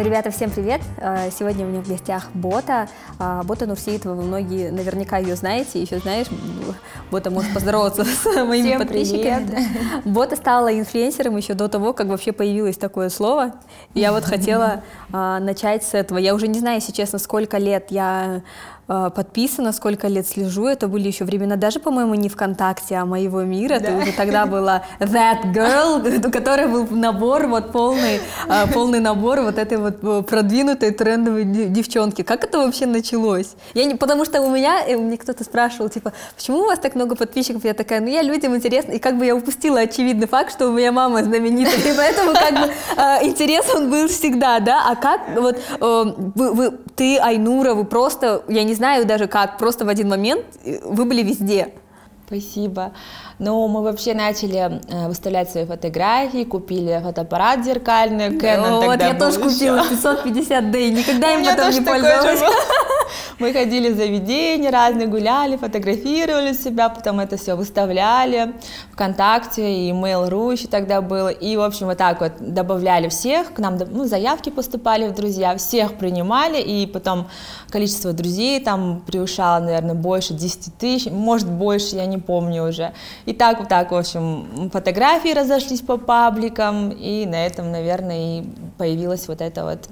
Ребята, всем привет! Э, сегодня у меня в гостях Бота. А, Бота Нурсиитова, вы многие наверняка ее знаете. Еще знаешь, Бота может поздороваться с моими Всем подписчиками. привет. Бота стала инфлюенсером еще до того, как вообще появилось такое слово. Я вот хотела а, начать с этого. Я уже не знаю, если честно, сколько лет я подписана, сколько лет слежу. Это были еще времена даже, по-моему, не ВКонтакте, а моего мира. Ты уже тогда была that girl, у которой был набор, вот полный, а, полный набор вот этой вот э, продвинутой трендовой де- девчонки. Как это вообще началось? Я не, потому что у меня, э, мне кто-то спрашивал, типа, почему у вас так много подписчиков? Я такая, ну я людям интересно. И как бы я упустила очевидный факт, что у меня мама знаменитая, и поэтому как бы э, интерес он был всегда, да? А как вот э, вы, вы- ты, Айнура, вы просто, я не знаю даже как, просто в один момент э, вы были везде. Спасибо. Ну, мы вообще начали э, выставлять свои фотографии, купили фотоаппарат зеркальный, Canon вот, тогда я тоже еще. купила 550D, и никогда им потом не пользовалась. Мы ходили в заведения разные, гуляли, фотографировали себя, потом это все выставляли ВКонтакте, и Mail.ru еще тогда было. И, в общем, вот так вот добавляли всех, к нам ну, заявки поступали в друзья, всех принимали, и потом количество друзей там превышало, наверное, больше 10 тысяч, может, больше, я не помню уже. И так вот так, в общем, фотографии разошлись по пабликам, и на этом, наверное, и появилась вот эта вот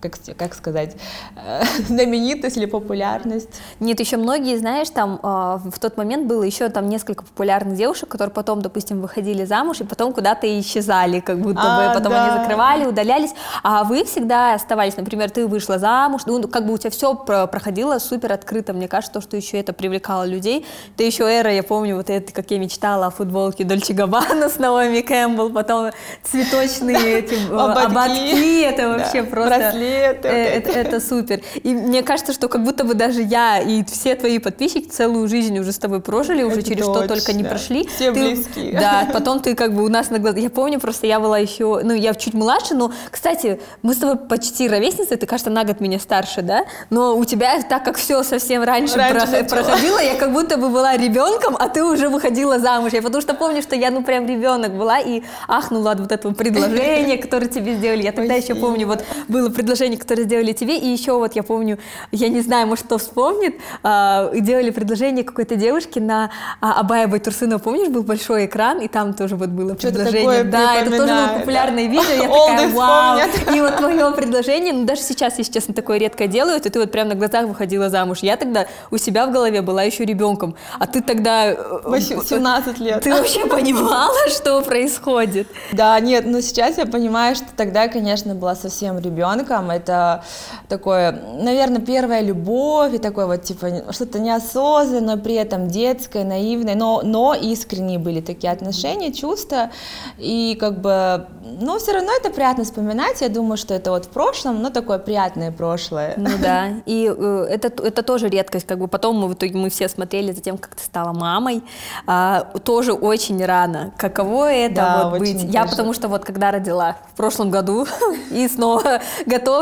как, как сказать, э, знаменитость или популярность. Нет, еще многие, знаешь, там а, в тот момент было еще там несколько популярных девушек, которые потом, допустим, выходили замуж и потом куда-то исчезали, как будто А, бы, потом да. они закрывали, удалялись, а вы всегда оставались, например, ты вышла замуж, ну, как бы у тебя все проходило супер открыто, мне кажется, то, что еще это привлекало людей, ты еще эра, я помню, вот это, как я мечтала о футболке Дольче Габбана с Наоми Кэмпбелл, потом цветочные эти э, Ободки. это вообще просто... браслеты, э, это, супер. И мне кажется, что как будто бы даже я и все твои подписчики целую жизнь уже с тобой прожили, уже через что только не прошли. Все Ты- близкие. Да, потом ты как бы у нас на глазах. Я помню, просто я была еще, ну, я чуть младше, но, кстати, мы с тобой почти ровесницы, ты, кажется, на год меня старше, да? Но у тебя, так как все совсем раньше, Раньше проходило, я как будто бы была ребенком, а ты уже выходила замуж. Я потому что помню, что я, ну, прям ребенок была и ахнула от вот этого предложения, которое тебе сделали. Я тогда еще помню, вот было предложение, которое сделали тебе, и еще вот я помню, я не знаю, может, кто вспомнит, а, делали предложение какой-то девушке на а, Абая Байтурсынова, помнишь, был большой экран, и там тоже вот было Что-то предложение. да, это тоже было популярное да. видео, я такая, вау. И вот твое предложение, ну даже сейчас, если честно, такое редко делают, и ты вот прям на глазах выходила замуж. Я тогда у себя в голове была еще ребенком, а ты тогда... э, Восем- 17 лет. Ты вообще понимала, что происходит? Да, нет, но сейчас я понимаю, что тогда, конечно, была совсем ребенком. Это такое, наверное, первая любовь и такое вот типа что-то неосознанное, при этом детское, наивное, но, но искренние были такие отношения, чувства. И как бы, ну, все равно это приятно вспоминать. Я думаю, что это вот в прошлом, но такое приятное прошлое. Ну да, и э, это, это тоже редкость, как бы потом мы в итоге мы все смотрели за тем, как ты стала мамой, А, тоже очень рано. Каково это Да, вот быть? Я потому что вот когда родила в прошлом году и снова готовлюсь,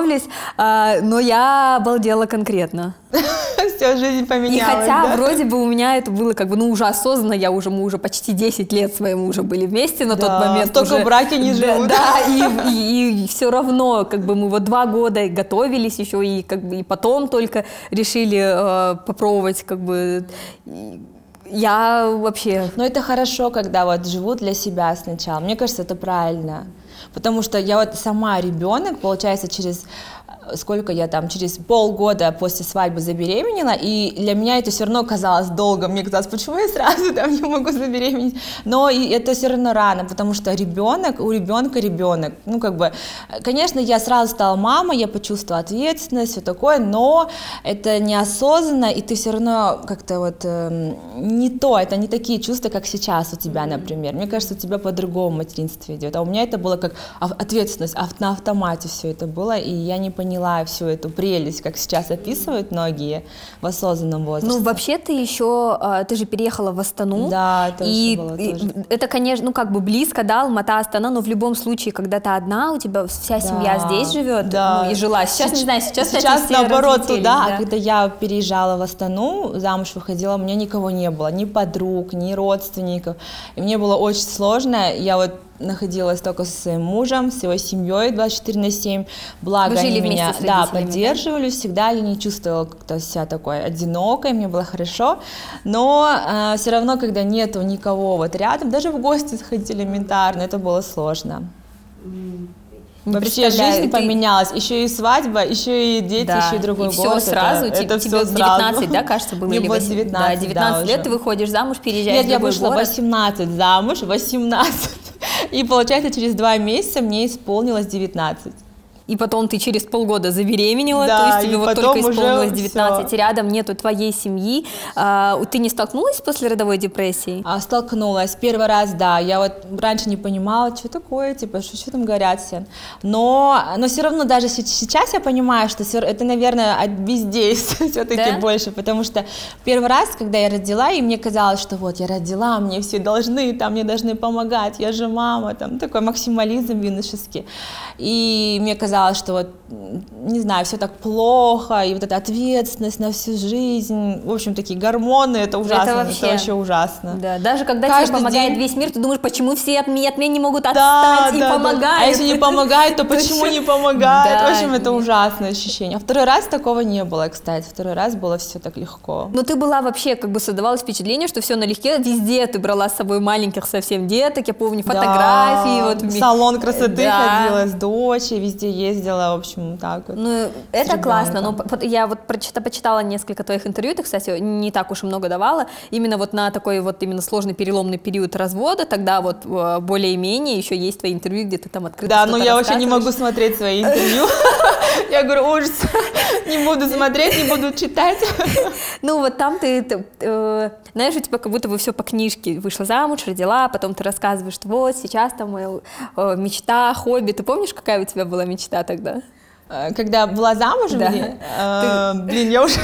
а, но я обалдела конкретно. Все, жизнь И поменялась. хотя да? вроде бы у меня это было как бы, ну, уже осознанно, я уже, мы уже почти 10 лет с моим мужем были вместе на Да, тот момент. столько уже. браки не Да, живут. Да, и, все равно, как бы мы вот два года готовились еще, и как бы и потом только решили э, попробовать, как бы, и я вообще... Но это хорошо, когда вот живут для себя сначала. Мне кажется, это правильно. Потому что я вот сама ребенок, получается, через сколько я там, через полгода после свадьбы забеременела, и для меня это все равно казалось долго. Мне казалось, почему я сразу там не могу забеременеть? Но и это все равно рано, потому что ребенок, у ребенка ребенок. Ну, как бы, э, конечно, я сразу стала мамой, я почувствовала ответственность, все такое, но это неосознанно, и ты все равно как-то вот эм, не то, это не такие чувства, как сейчас у тебя, например. Мне кажется, у тебя по-другому материнство идет. А у меня это было как ответственность, на автомате все это было, и я не поняла всю эту прелесть, как сейчас описывают многие в осознанном возрасте. Ну, вообще ты еще, э, ты же переехала в Астану. Да, это и, было и тоже. это, конечно, ну, как бы близко, да, Алмата, Астана, но в любом случае, когда ты одна, у тебя вся семья Да, здесь живет, да. ну, и жила. Сейчас, не Сеч- знаю, сейчас, кстати, сейчас все наоборот туда, да. а когда я переезжала в Астану, замуж выходила, у меня никого не было, ни подруг, ни родственников, и мне было очень сложно, я вот находилась только со своим мужем, с его семьей 24 на 7. Благо Вы жили они меня да, родителями, да? поддерживали всегда. Я не чувствовала как-то себя такой одинокой, мне было хорошо. Но все равно, когда нету никого вот рядом, даже в гости сходить элементарно, это было сложно. Не Вообще жизнь ты- поменялась, еще и свадьба, еще и дети, Да, еще и другой и все год. сразу, это, тебе, это тебе все 19, сразу. да, кажется, было? Мне или было 8? 19, Да, 19 лет уже. ты выходишь замуж, переезжаешь Нет, в я другой вышла город. 18 замуж, 18. И получается, через два месяца мне исполнилось 19. И потом ты через полгода забеременела, Да, то есть тебе вот только исполнилось 19, всё. и рядом нету твоей семьи. А, ты не столкнулась с послеродовой депрессией? А, столкнулась. Первый раз, да, я вот раньше не понимала, что такое, типа, что, что там говорят все. Но, но все равно даже се- сейчас я понимаю, что это, наверное, от бездействия все-таки Да? больше, потому что первый раз, когда я родила, и мне казалось, что вот я родила, мне все должны, там мне должны помогать, я же мама, там такой максимализм юношеский. И мне казалось, что вот, не знаю, все так плохо, и вот эта ответственность на всю жизнь, в общем, такие гормоны, это ужасно, это вообще- вообще ужасно. Да, даже когда Каждый тебе помогает день- весь мир, ты думаешь, почему все от меня, от меня не могут Да, отстать и да, да. помогают. А если не помогает, то почему не помогает? Да, в общем, это нет. ужасное ощущение. А второй раз такого не было, кстати. Второй раз было все так легко. Но ты была вообще, как бы создавалось впечатление, что все налегке, везде ты брала с собой маленьких совсем деток, я помню фотографии. Да, Вот, в салон красоты Да. ходила с дочей, везде ездила, в общем, так вот. Ну, это классно. Но по- я вот прочита, почитала несколько твоих интервью, ты, кстати, не так уж и много давала. Именно вот на такой вот именно сложный переломный период развода, тогда вот э, более-менее еще есть твои интервью, где ты там открыто Да, но что-то я вообще не могу смотреть свои интервью. Я говорю, ужас, не буду смотреть, не буду читать. Ну, вот там ты, ты, э, знаешь, у тебя как будто бы все по книжке. Вышла замуж, родила, потом ты рассказываешь, что вот сейчас там моя э, мечта, хобби. Ты помнишь, какая у тебя была мечта тогда? Э, Когда была замужем, Да. э, блин, я уже...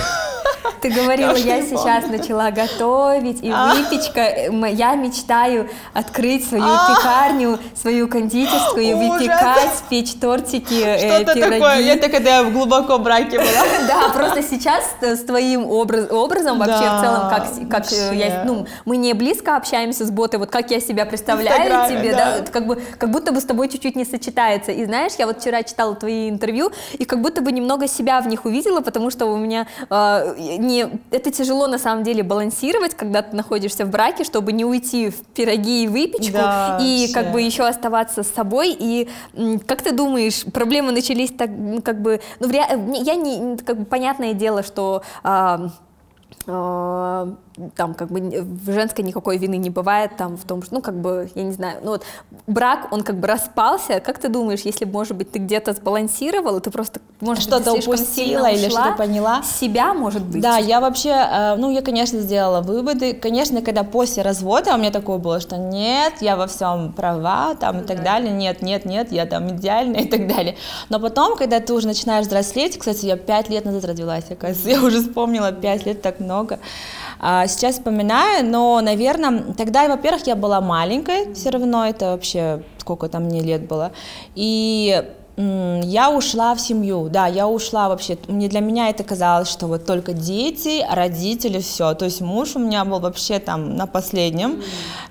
Ты говорила, Я я, сейчас начала готовить, и А. выпечка, э, я мечтаю открыть свою А. пекарню, свою кондитерскую, и выпекать, печь тортики, э, пироги. такое. Это когда я в глубоком браке была. Да, просто сейчас э, с твоим образ- образом вообще Да, в целом, как, как я, ну, мы не близко общаемся с ботой, вот как я себя представляю тебе, да. да, как бы, как будто бы с тобой чуть-чуть не сочетается. И знаешь, я вот вчера читала твои интервью, и как будто бы немного себя в них увидела, потому что у меня э, не, это тяжело на самом деле балансировать, когда ты находишься в браке, чтобы не уйти в пироги и выпечку, Да, и вообще. как бы еще оставаться с собой. И как ты думаешь, проблемы начались так, как бы, ну, ре- не- я не, как бы понятное дело, что а, там как бы в женской никакой вины не бывает там в том, что, ну как бы, я не знаю, ну вот брак, он как бы распался, как ты думаешь, если, может быть, ты где-то сбалансировала, ты просто, может Что-то упустила или что-то поняла? себя, может быть? Да, я вообще, э, ну, я, конечно, сделала выводы. Конечно, когда после развода у меня такое было, что нет, я во всем права, там, и так далее, нет, нет, нет, я там идеальная и так далее. Но потом, когда ты уже начинаешь взрослеть, кстати, я пять лет назад родилась, оказывается, я уже вспомнила, пять лет так много. А сейчас вспоминаю, но, наверное, тогда, во-первых, я была маленькой, все равно это вообще, сколько там мне лет было, и Я ушла в семью, да, я ушла вообще. Мне для меня это казалось, что вот только дети, родители, все. То есть муж у меня был вообще там на последнем.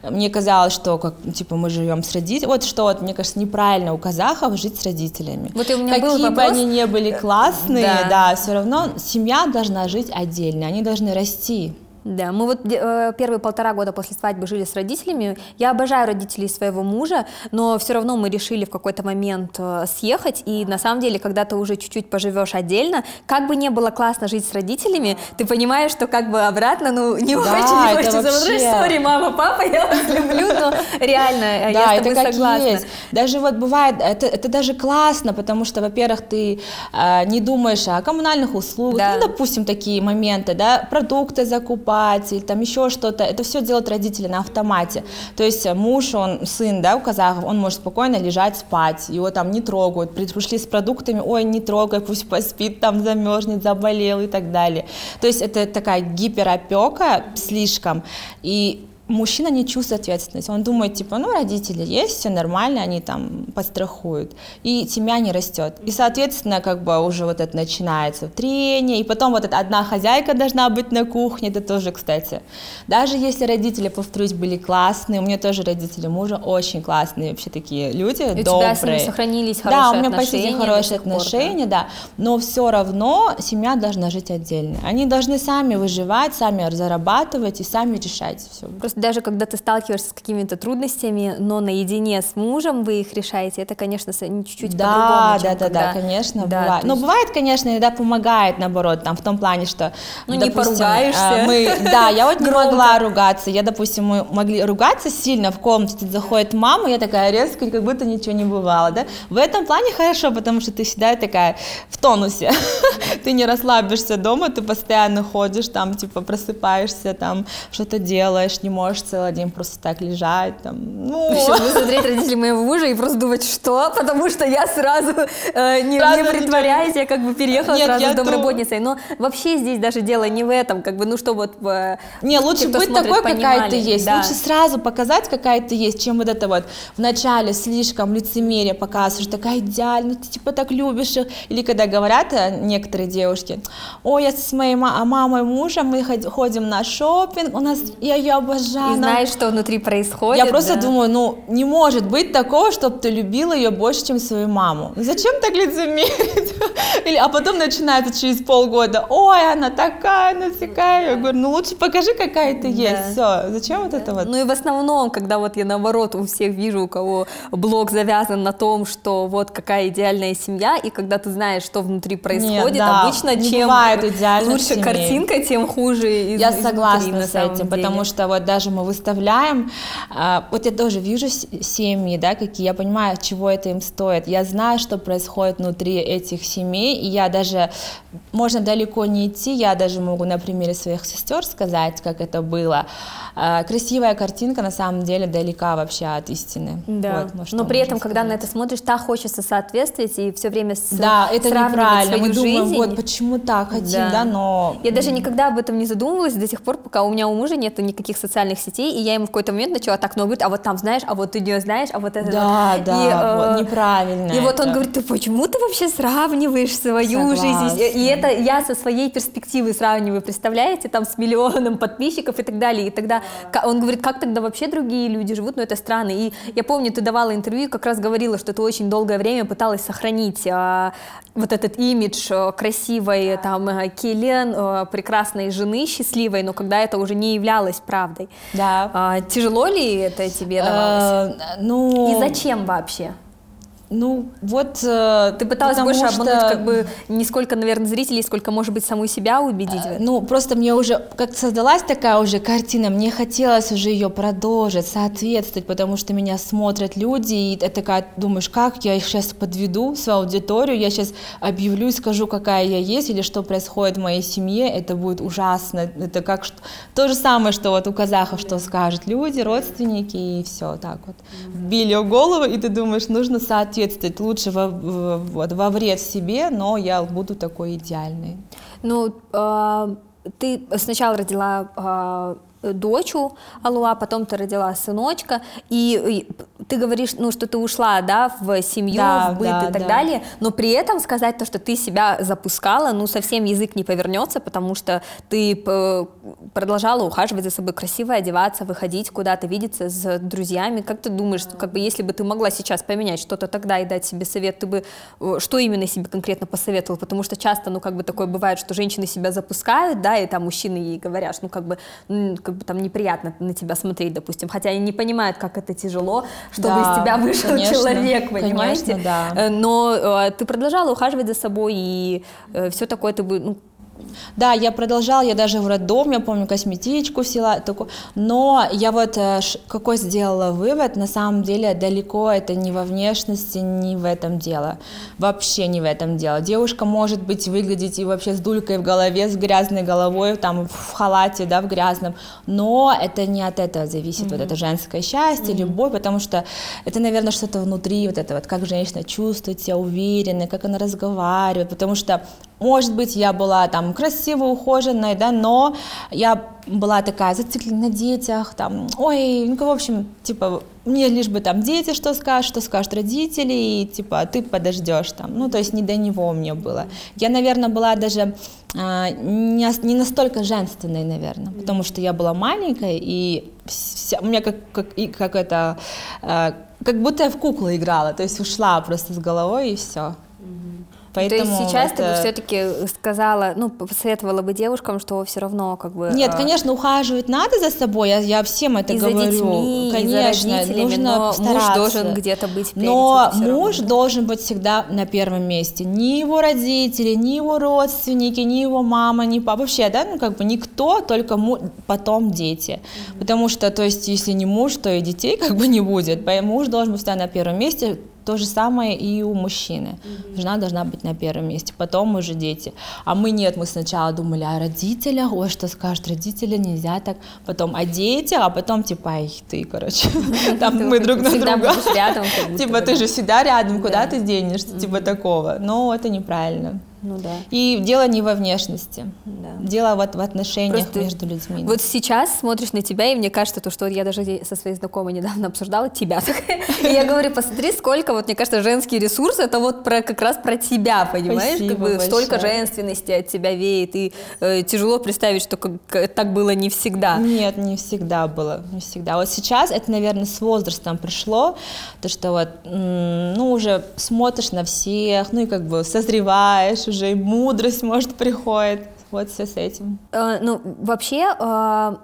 Мне казалось, что как типа мы живем с родителями. Вот что вот, мне кажется, неправильно у казахов жить с родителями. Вот и у меня был Какие бы вопрос. они не были классные, Да. да, все равно семья должна жить отдельно, они должны расти. Да, мы вот э, первые полтора года после свадьбы жили с родителями. Я обожаю родителей своего мужа, но все равно мы решили в какой-то момент э, съехать. И на самом деле, когда ты уже чуть-чуть поживешь отдельно, как бы не было классно жить с родителями, ты понимаешь, что как бы обратно, ну, не Да, очень не это хочется. Вообще- Сори, мама, папа, я вас люблю, но реально, Да, я с это тобой как согласна. есть. Даже вот бывает, это, это даже классно, потому что, во-первых, ты э, не думаешь о коммунальных услугах, Да. ну, допустим, такие моменты, да, продукты закупать или там еще что-то, это все делают родители на автомате. То есть э, муж, он, сын, да, у казахов, он может спокойно лежать спать, его там не трогают, При- пришли с продуктами, ой, не трогай, пусть поспит, там замерзнет, заболел и так далее. То есть это такая гиперопека слишком, и мужчина не чувствует ответственность. Он думает, типа, ну, родители есть, все нормально, они там подстрахуют. И семья не растет. И, соответственно, как бы уже вот это начинается трение, и потом вот эта одна хозяйка должна быть на кухне, это тоже, кстати. Даже если родители, повторюсь, были классные, у меня тоже родители мужа очень классные, вообще такие люди, И у добрые. тебя с ними сохранились хорошие Да, у меня отношения почти хорошие пор, да? отношения, да. Но все равно семья должна жить отдельно. Они должны сами выживать, сами зарабатывать и сами решать все. Просто даже когда ты сталкиваешься с какими-то трудностями, но наедине с мужем вы их решаете, это, конечно, не чуть-чуть Да, по-другому, да, да, да, когда- конечно, Да, бывает. Но есть- бывает, конечно, иногда помогает, наоборот, там, в том плане, что, Ну, не допустим, поругаешься. а, Мы, да, я вот не могла ругаться. Я, допустим, мы могли ругаться сильно в комнате, заходит мама, я такая резко, как будто ничего не бывало, да. В этом плане хорошо, потому что ты всегда такая в тонусе. Ты не расслабишься дома, ты постоянно ходишь, там, типа, просыпаешься, там, что-то делаешь, не можешь целый день просто так лежать, там, ну... Еще буду смотреть родителей моего мужа и просто думать, что? Потому что я сразу, э, не, Сразу не притворяясь, я как бы переехала Нет, сразу с то- домработницей. Но вообще здесь даже дело не в этом, как бы, ну что вот... э, Не, лучше те, быть смотрит, такой, какая понимали. ты есть. Да. Лучше сразу показать, какая ты есть, чем вот это вот вначале слишком лицемерие показываешь, такая идеальная, ты типа так любишь их. Или когда говорят э, некоторые девушки, ой, я с моей ма- мамой мужем, мы ход- ходим на шопинг, у нас, я ее обожаю. И она знаешь, что внутри происходит. я просто да. думаю, ну, не может быть такого, чтобы ты любила ее больше, чем свою маму. Ну, зачем так лицемерить? Или, а потом начинается через полгода, ой, она такая, она такая. Я говорю, ну, лучше покажи, какая ты есть. Все, зачем вот это вот? Ну и в основном, когда вот я наоборот у всех вижу, у кого блог завязан на том, что вот какая идеальная семья, и когда ты знаешь, что внутри происходит, да, обычно чем лучше семей. картинка, тем хуже. из- Я согласна на с этим, деле. потому что вот даже мы выставляем, а, вот я тоже вижу семьи, да, какие, я понимаю, чего это им стоит, я знаю, что происходит внутри этих семей, и я даже, можно далеко не идти, я даже могу на примере своих сестер сказать, как это было. А, Красивая картинка на самом деле далека вообще от истины. Да. Вот, что Но при этом, можно когда на сказать. это смотришь, так хочется соответствовать и все время с- Да, это неправильно. Мы думаем, жизнь. вот почему так хотим, Да. да, но Я даже никогда об этом не задумывалась до тех пор, пока у меня у мужа нет никаких социальных сетей, и я ему в какой-то момент начала так, ну, говорит, а вот там знаешь, а вот ты не знаешь, а вот это... Да, вот». да, И, э, вот неправильно И вот он это. говорит, ты почему ты вообще сравниваешь свою Согласна. жизнь? И это я со своей перспективы сравниваю, представляете, там с миллионом подписчиков и так далее. И тогда он говорит, как тогда вообще другие люди живут, ну это странно. И я помню, ты давала интервью, и как раз говорила, что ты очень долгое время пыталась сохранить а, вот этот имидж а, красивой там а, Келен, а, прекрасной жены, счастливой, но когда это уже не являлось правдой. Да. А, тяжело ли это тебе давалось? Э, ну, И зачем вообще? Ну, вот... э, Ты пыталась больше что, обмануть, как бы, не сколько, наверное, зрителей, сколько, может быть, саму себя убедить этом. Ну, просто мне уже как создалась такая уже картина, мне хотелось уже ее продолжить, соответствовать, потому что меня смотрят люди, и ты такая думаешь, как я их сейчас подведу, свою аудиторию, я сейчас объявлю и скажу, какая я есть, или что происходит в моей семье, это будет ужасно, это как что- то же самое, что вот у казахов, что скажут люди, родственники, и все, так вот. Били голову, и ты думаешь, нужно соответствовать, лучше во, в- вот, во вред себе, но я буду такой идеальной. Ну, а, ты сначала родила а, дочу Алуа, потом ты родила сыночка, и, и ты говоришь, ну, что ты ушла, да, в семью, Да, в быт да, и так да. далее, но при этом сказать то, что ты себя запускала, ну, совсем язык не повернется, потому что ты п- продолжала ухаживать за собой, красиво одеваться, выходить куда-то, видеться с друзьями. Как ты думаешь, как бы, если бы ты могла сейчас поменять что-то тогда и дать себе совет, ты бы э, что именно себе конкретно посоветовал? Потому что часто, ну, как бы такое бывает, что женщины себя запускают, да, и там мужчины ей говорят, ну, как бы, м, как бы там неприятно на тебя смотреть, допустим, хотя они не понимают, как это тяжело, чтобы Да, из тебя вышел конечно, человек, понимаете? конечно, да. Э, Но э, ты продолжала ухаживать за собой, и все такое ты бы, ну, Да, я продолжала, я даже в роддом, я помню, косметичку такую, но я вот э, какой сделала вывод, на самом деле далеко это не во внешности, не в этом дело, вообще не в этом дело. Девушка может быть выглядеть и вообще с дулькой в голове, с грязной головой, там в халате, да, в грязном, но это не от этого зависит, вот это женское счастье, любовь, потому что это, наверное, что-то внутри, вот это вот, как женщина чувствует себя уверенно, как она разговаривает, потому что может быть, я была там красивой, ухоженной, да, но я была такая зациклена на детях, там, ой, ну, в общем, типа, мне лишь бы там дети что скажут, что скажут родители, и, типа, ты подождешь там, ну, то есть не до него мне было. Я, наверное, была даже а, не, не настолько женственной, наверное, потому что я была маленькая, и вся, у меня как, как, как это, а, как будто я в куклу играла, то есть ушла просто с головой, и все. Поэтому То есть сейчас это... ты бы все-таки сказала, ну, посоветовала бы девушкам, что все равно как бы... Нет, а... конечно, ухаживать надо за собой, я, я всем это и говорю. За детьми, конечно, и за родителями, нужно но стараться. муж должен где-то быть. Но муж равно. должен быть всегда на первом месте. Ни его родители, ни его родственники, ни его мама, ни папа, вообще, да, ну, как бы никто, только му... потом дети. Mm-hmm. Потому что, то есть, если не муж, то и детей как бы не будет. Поэтому муж должен быть всегда на первом месте, то же самое и у мужчины. Mm-hmm. Жена должна быть на первом месте, потом уже дети. А мы нет, мы сначала думали о родителях, ой, что скажут родители, нельзя так. Потом о детях, а потом типа, ай, ты, короче, там мы друг на друга. Типа, ты же всегда рядом, куда ты денешься, типа такого. Но это неправильно. Ну да. И дело не во внешности, да. дело вот в отношениях Просто между людьми. Вот сейчас смотришь на тебя, и мне кажется, то, что я даже со своей знакомой недавно обсуждала тебя. И я говорю, посмотри, сколько, вот мне кажется, женский ресурс, это вот про, как раз про тебя, понимаешь? Спасибо как бы большое. столько женственности от тебя веет, и э, тяжело представить, что как, так было не всегда. Нет, не всегда было, не всегда. Вот сейчас это, наверное, с возрастом пришло, то, что вот, ну, уже смотришь на всех, ну, и как бы созреваешь, уже и мудрость, может, приходит. Вот все с этим. Э, ну, вообще, э,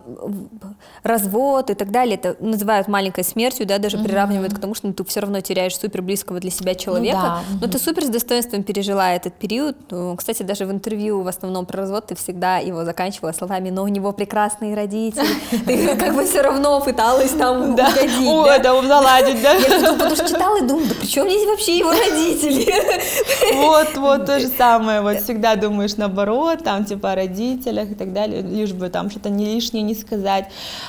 развод и так далее, это называют маленькой смертью, да, даже mm-hmm. приравнивают к тому, что ну, ты все равно теряешь супер близкого для себя человека. Ну, да. mm-hmm. Но ты супер с достоинством пережила этот период. Ну, кстати, даже в интервью в основном про развод ты всегда его заканчивала словами, но у него прекрасные родители. Ты как бы все равно пыталась там угодить. О, да, заладить, да? Я потому что читала и думала, да при чем здесь вообще его родители? Вот, вот то же самое. Вот всегда думаешь наоборот, там, типа, типа о родителях и так далее, лишь бы там что-то не лишнее не сказать.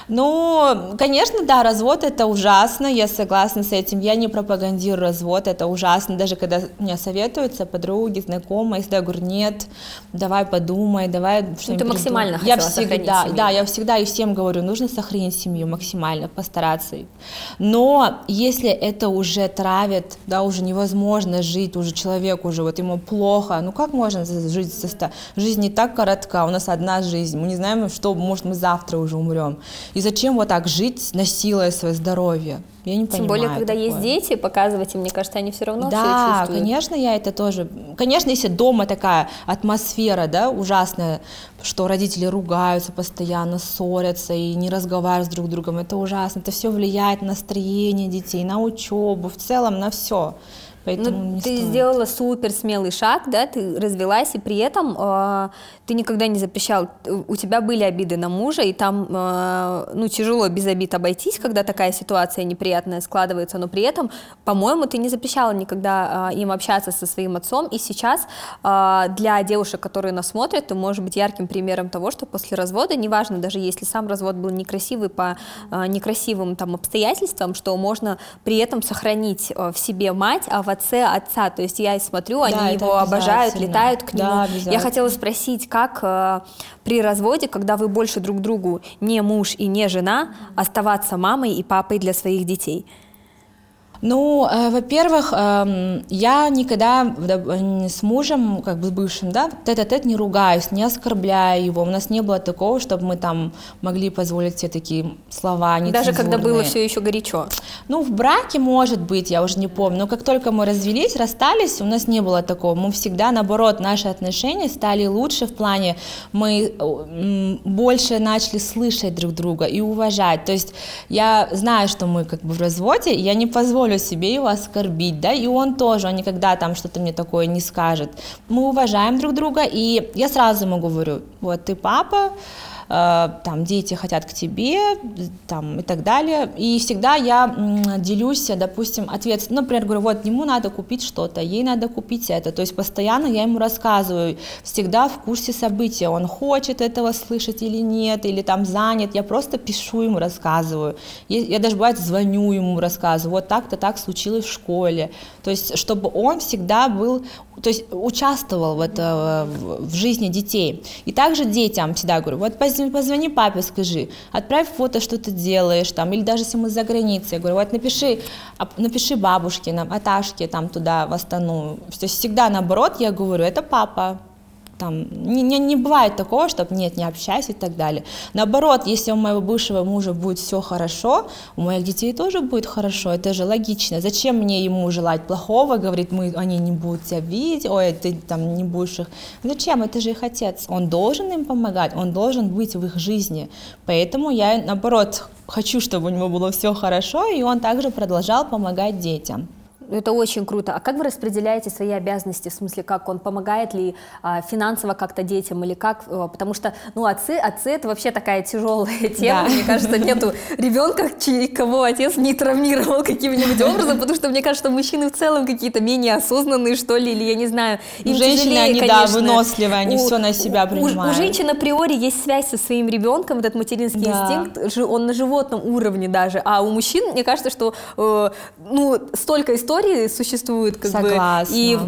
Ну, конечно, да, развод это ужасно, я согласна с этим, я не пропагандирую развод, это ужасно, даже когда мне советуются подруги, знакомые, я говорю, нет, давай подумай, давай что-нибудь. Ну, ты максимально я всегда, семью. Да, я всегда и всем говорю, нужно сохранить семью максимально, постараться. Но если это уже травит, да, уже невозможно жить, уже человек уже, вот ему плохо, ну как можно жить? Жизнь не так коротка, у нас одна жизнь, мы не знаем, что, может, мы завтра уже умрем. И зачем вот так жить, насилуя свое здоровье? Я не Тем понимаю более, когда такое. есть дети, показывать им, мне кажется, они все равно да, все чувствуют. конечно, я это тоже... Конечно, если дома такая атмосфера, да, ужасная, что родители ругаются постоянно, ссорятся и не разговаривают с друг другом, это ужасно. Это все влияет на настроение детей, на учебу, в целом на все. Поэтому ну, ты стоит. сделала супер смелый шаг, да, ты развелась, и при этом э, ты никогда не запрещал, у тебя были обиды на мужа, и там, э, ну, тяжело без обид обойтись, когда такая ситуация неприятная складывается, но при этом, по-моему, ты не запрещала никогда э, им общаться со своим отцом, и сейчас э, для девушек, которые нас смотрят, ты можешь быть ярким примером того, что после развода, неважно, даже если сам развод был некрасивый по э, некрасивым там обстоятельствам, что можно при этом сохранить э, в себе мать, а в отце отца. То есть я смотрю, они да, его обожают, летают к нему. Да, я хотела спросить, как э, при разводе, когда вы больше друг другу не муж и не жена, оставаться мамой и папой для своих детей? নিয়েছি Ну, э, во-первых, э, я никогда с мужем, как бы с бывшим, да, тет-а-тет не ругаюсь, не оскорбляю его. У нас не было такого, чтобы мы там могли позволить себе такие слова Даже когда было все еще горячо? Ну, в браке, может быть, я уже не помню. Но как только мы развелись, расстались, у нас не было такого. Мы всегда, наоборот, наши отношения стали лучше в плане, мы больше начали слышать друг друга и уважать. То есть я знаю, что мы как бы в разводе, и я не позволю позволю себе его оскорбить, да, и он тоже, он никогда там что-то мне такое не скажет. Мы уважаем друг друга, и я сразу ему говорю, вот ты папа, там дети хотят к тебе, там и так далее. И всегда я делюсь, допустим. Ну, например, говорю, вот ему надо купить что-то, ей надо купить это. То есть постоянно я ему рассказываю, всегда в курсе событий, он хочет этого слышать или нет, или там занят. Я просто пишу ему, рассказываю. Я, я даже бывает звоню ему, рассказываю, вот так-то так случилось в школе. То есть, чтобы он всегда был то есть участвовал в, это, в жизни детей. И также детям всегда говорю, вот позвони папе, скажи, отправь фото, что ты делаешь, там, или даже если мы за границей, я говорю, вот напиши, напиши бабушке, нам, Аташке, там, туда, в Астану. То есть всегда наоборот я говорю, это папа, там, не, не, не бывает такого, чтобы нет, не общайся и так далее. Наоборот, если у моего бывшего мужа будет все хорошо, у моих детей тоже будет хорошо, это же логично. Зачем мне ему желать плохого, говорит, мы, они не будут тебя видеть, ой, ты там не будешь их. Зачем? Это же их отец. Он должен им помогать, он должен быть в их жизни. Поэтому я, наоборот, хочу, чтобы у него было все хорошо, и он также продолжал помогать детям. Это очень круто. А как вы распределяете свои обязанности? В смысле, как он помогает ли а, финансово как-то детям или как? А, потому что, ну, отцы, отцы это вообще такая тяжелая тема. Да. Мне кажется, нету ребенка, кого отец не травмировал каким-нибудь образом, потому что мне кажется, мужчины в целом какие-то менее осознанные, что ли, или я не знаю. Им Женщины, тяжелее, они, конечно. да, выносливые, они у, все на себя принимают. У, у женщин априори есть связь со своим ребенком, этот материнский да. инстинкт, он на животном уровне даже. А у мужчин, мне кажется, что, э, ну, столько историй истории существуют, как Согласна. бы, и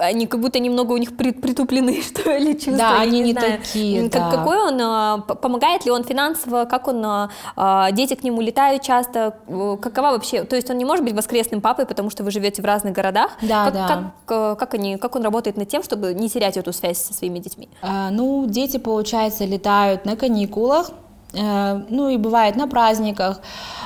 они как будто немного у них притуплены, что ли, чувства. Да, они не, не такие, как, да. Какой он, а, помогает ли он финансово, как он, а, а, дети к нему летают часто, какова вообще, то есть он не может быть воскресным папой, потому что вы живете в разных городах. Да, как, да. Как, как, они, как он работает над тем, чтобы не терять эту связь со своими детьми? А, ну, дети, получается, летают на каникулах, э, ну и бывает на праздниках,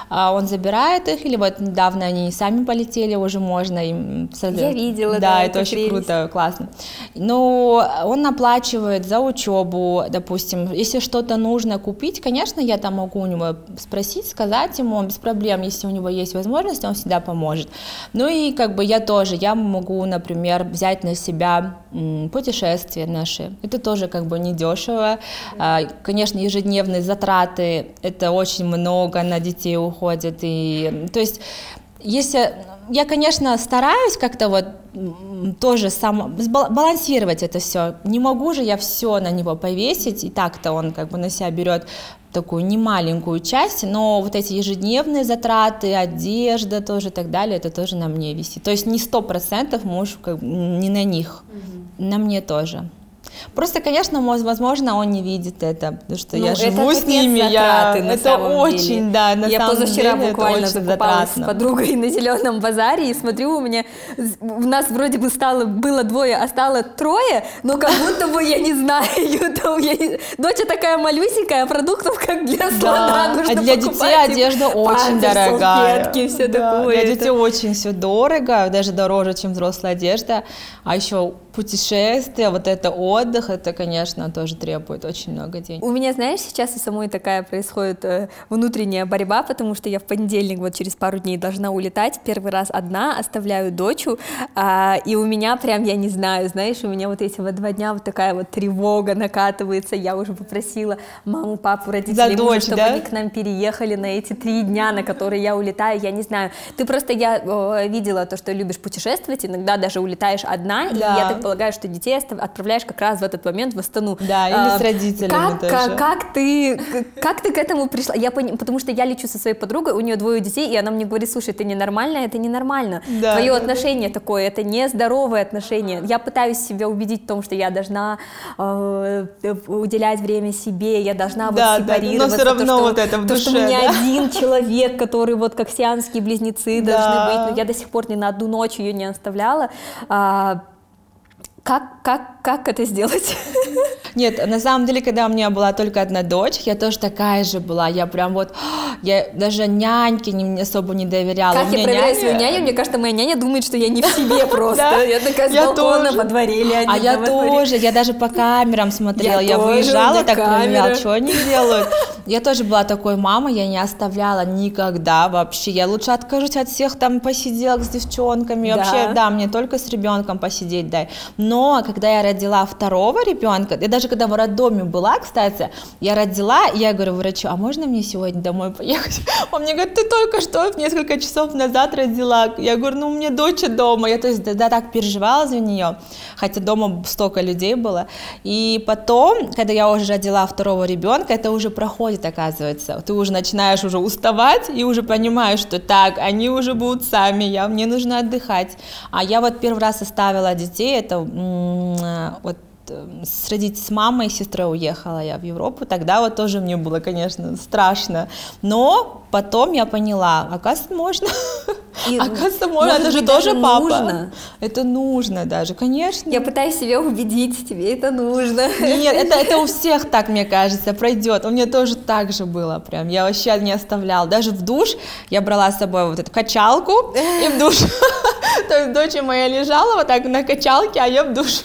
а, он забирает их, или вот недавно они сами полетели, уже можно им... Я видела, да, да это очень прелесть. круто, классно. Но он оплачивает за учебу, допустим, если что-то нужно купить, конечно, я там могу у него спросить, сказать ему без проблем, если у него есть возможность, он всегда поможет. Ну и как бы я тоже, я могу, например, взять на себя путешествия наши, это тоже как бы недешево, а, конечно, ежедневные затраты, это очень много на детей уходит, уходит. И, то есть, если я, конечно, стараюсь как-то вот тоже сам балансировать это все. Не могу же я все на него повесить, и так-то он как бы на себя берет такую немаленькую часть, но вот эти ежедневные затраты, одежда тоже и так далее, это тоже на мне висит. То есть не сто процентов муж как, не на них, угу. на мне тоже. Просто, конечно, возможно, он не видит это, потому что ну, я живу с ними, я... это очень, деле. да, на я самом позавчера деле буквально закупалась с подругой на зеленом базаре и смотрю, у меня у нас вроде бы стало было двое, а стало трое, но как будто бы я не знаю, там я... дочь такая малюсенькая, а продуктов как для слона да. а для детей одежда очень дорогая, салфетки, все да. такое. Для детей очень все дорого, даже дороже, чем взрослая одежда, а еще путешествия, вот это отдых, это, конечно, тоже требует очень много денег. У меня, знаешь, сейчас у самой такая происходит э, внутренняя борьба, потому что я в понедельник вот через пару дней должна улетать, первый раз одна, оставляю дочу, а, и у меня прям, я не знаю, знаешь, у меня вот эти вот два дня вот такая вот тревога накатывается, я уже попросила маму, папу, родителей, мужа, чтобы да? они к нам переехали на эти три дня, на которые я улетаю, я не знаю. Ты просто, я э, видела то, что любишь путешествовать, иногда даже улетаешь одна, да. и я так полагаю, что детей отправляешь как раз в этот момент в Астану. Да, или а, с родителями как, тоже. Как, как, ты, как ты к этому пришла? Я пон... Потому что я лечу со своей подругой, у нее двое детей, и она мне говорит, слушай, это ненормально, это ненормально. Да. Твое отношение такое, это нездоровое отношение. Я пытаюсь себя убедить в том, что я должна э, уделять время себе, я должна да, вот сепарироваться. Да, но все равно то, вот это в то, душе, что у меня да? один человек, который вот как сианские близнецы да. должны быть, но я до сих пор ни на одну ночь ее не оставляла. А, как, как, как это сделать? Нет, на самом деле, когда у меня была только одна дочь, я тоже такая же была. Я прям вот, я даже няньке не, особо не доверяла. Как я проверяю няня... свою няню? Мне кажется, моя няня думает, что я не в себе просто. Я такая с балкона во дворе А я тоже, я даже по камерам смотрела. Я выезжала, так проверяла, что они делают. Я тоже была такой мамой, я не оставляла никогда вообще. Я лучше откажусь от всех там посиделок с девчонками. Да. Вообще, да, мне только с ребенком посидеть дай. Но когда я родила второго ребенка, я даже когда в роддоме была, кстати, я родила, я говорю врачу, а можно мне сегодня домой поехать? Он мне говорит, ты только что несколько часов назад родила. Я говорю, ну у меня дочь дома. Я то есть да, так переживала за нее, хотя дома столько людей было. И потом, когда я уже родила второго ребенка, это уже проходит, оказывается. Ты уже начинаешь уже уставать и уже понимаешь, что так, они уже будут сами, я, мне нужно отдыхать. А я вот первый раз оставила детей, это вот э, с родитель с мамой и сестрой уехала я в Европу, тогда вот тоже мне было, конечно, страшно, но потом я поняла, оказывается, можно, И, оказывается, можно, это же тоже папа, нужно. это нужно даже, конечно. Я пытаюсь себя убедить, тебе это нужно. Нет, это, это у всех так, мне кажется, пройдет. У меня тоже так же было прям. Я вообще не оставляла. Даже в душ я брала с собой вот эту качалку и в душ. То есть дочь моя лежала вот так на качалке, а я в душ.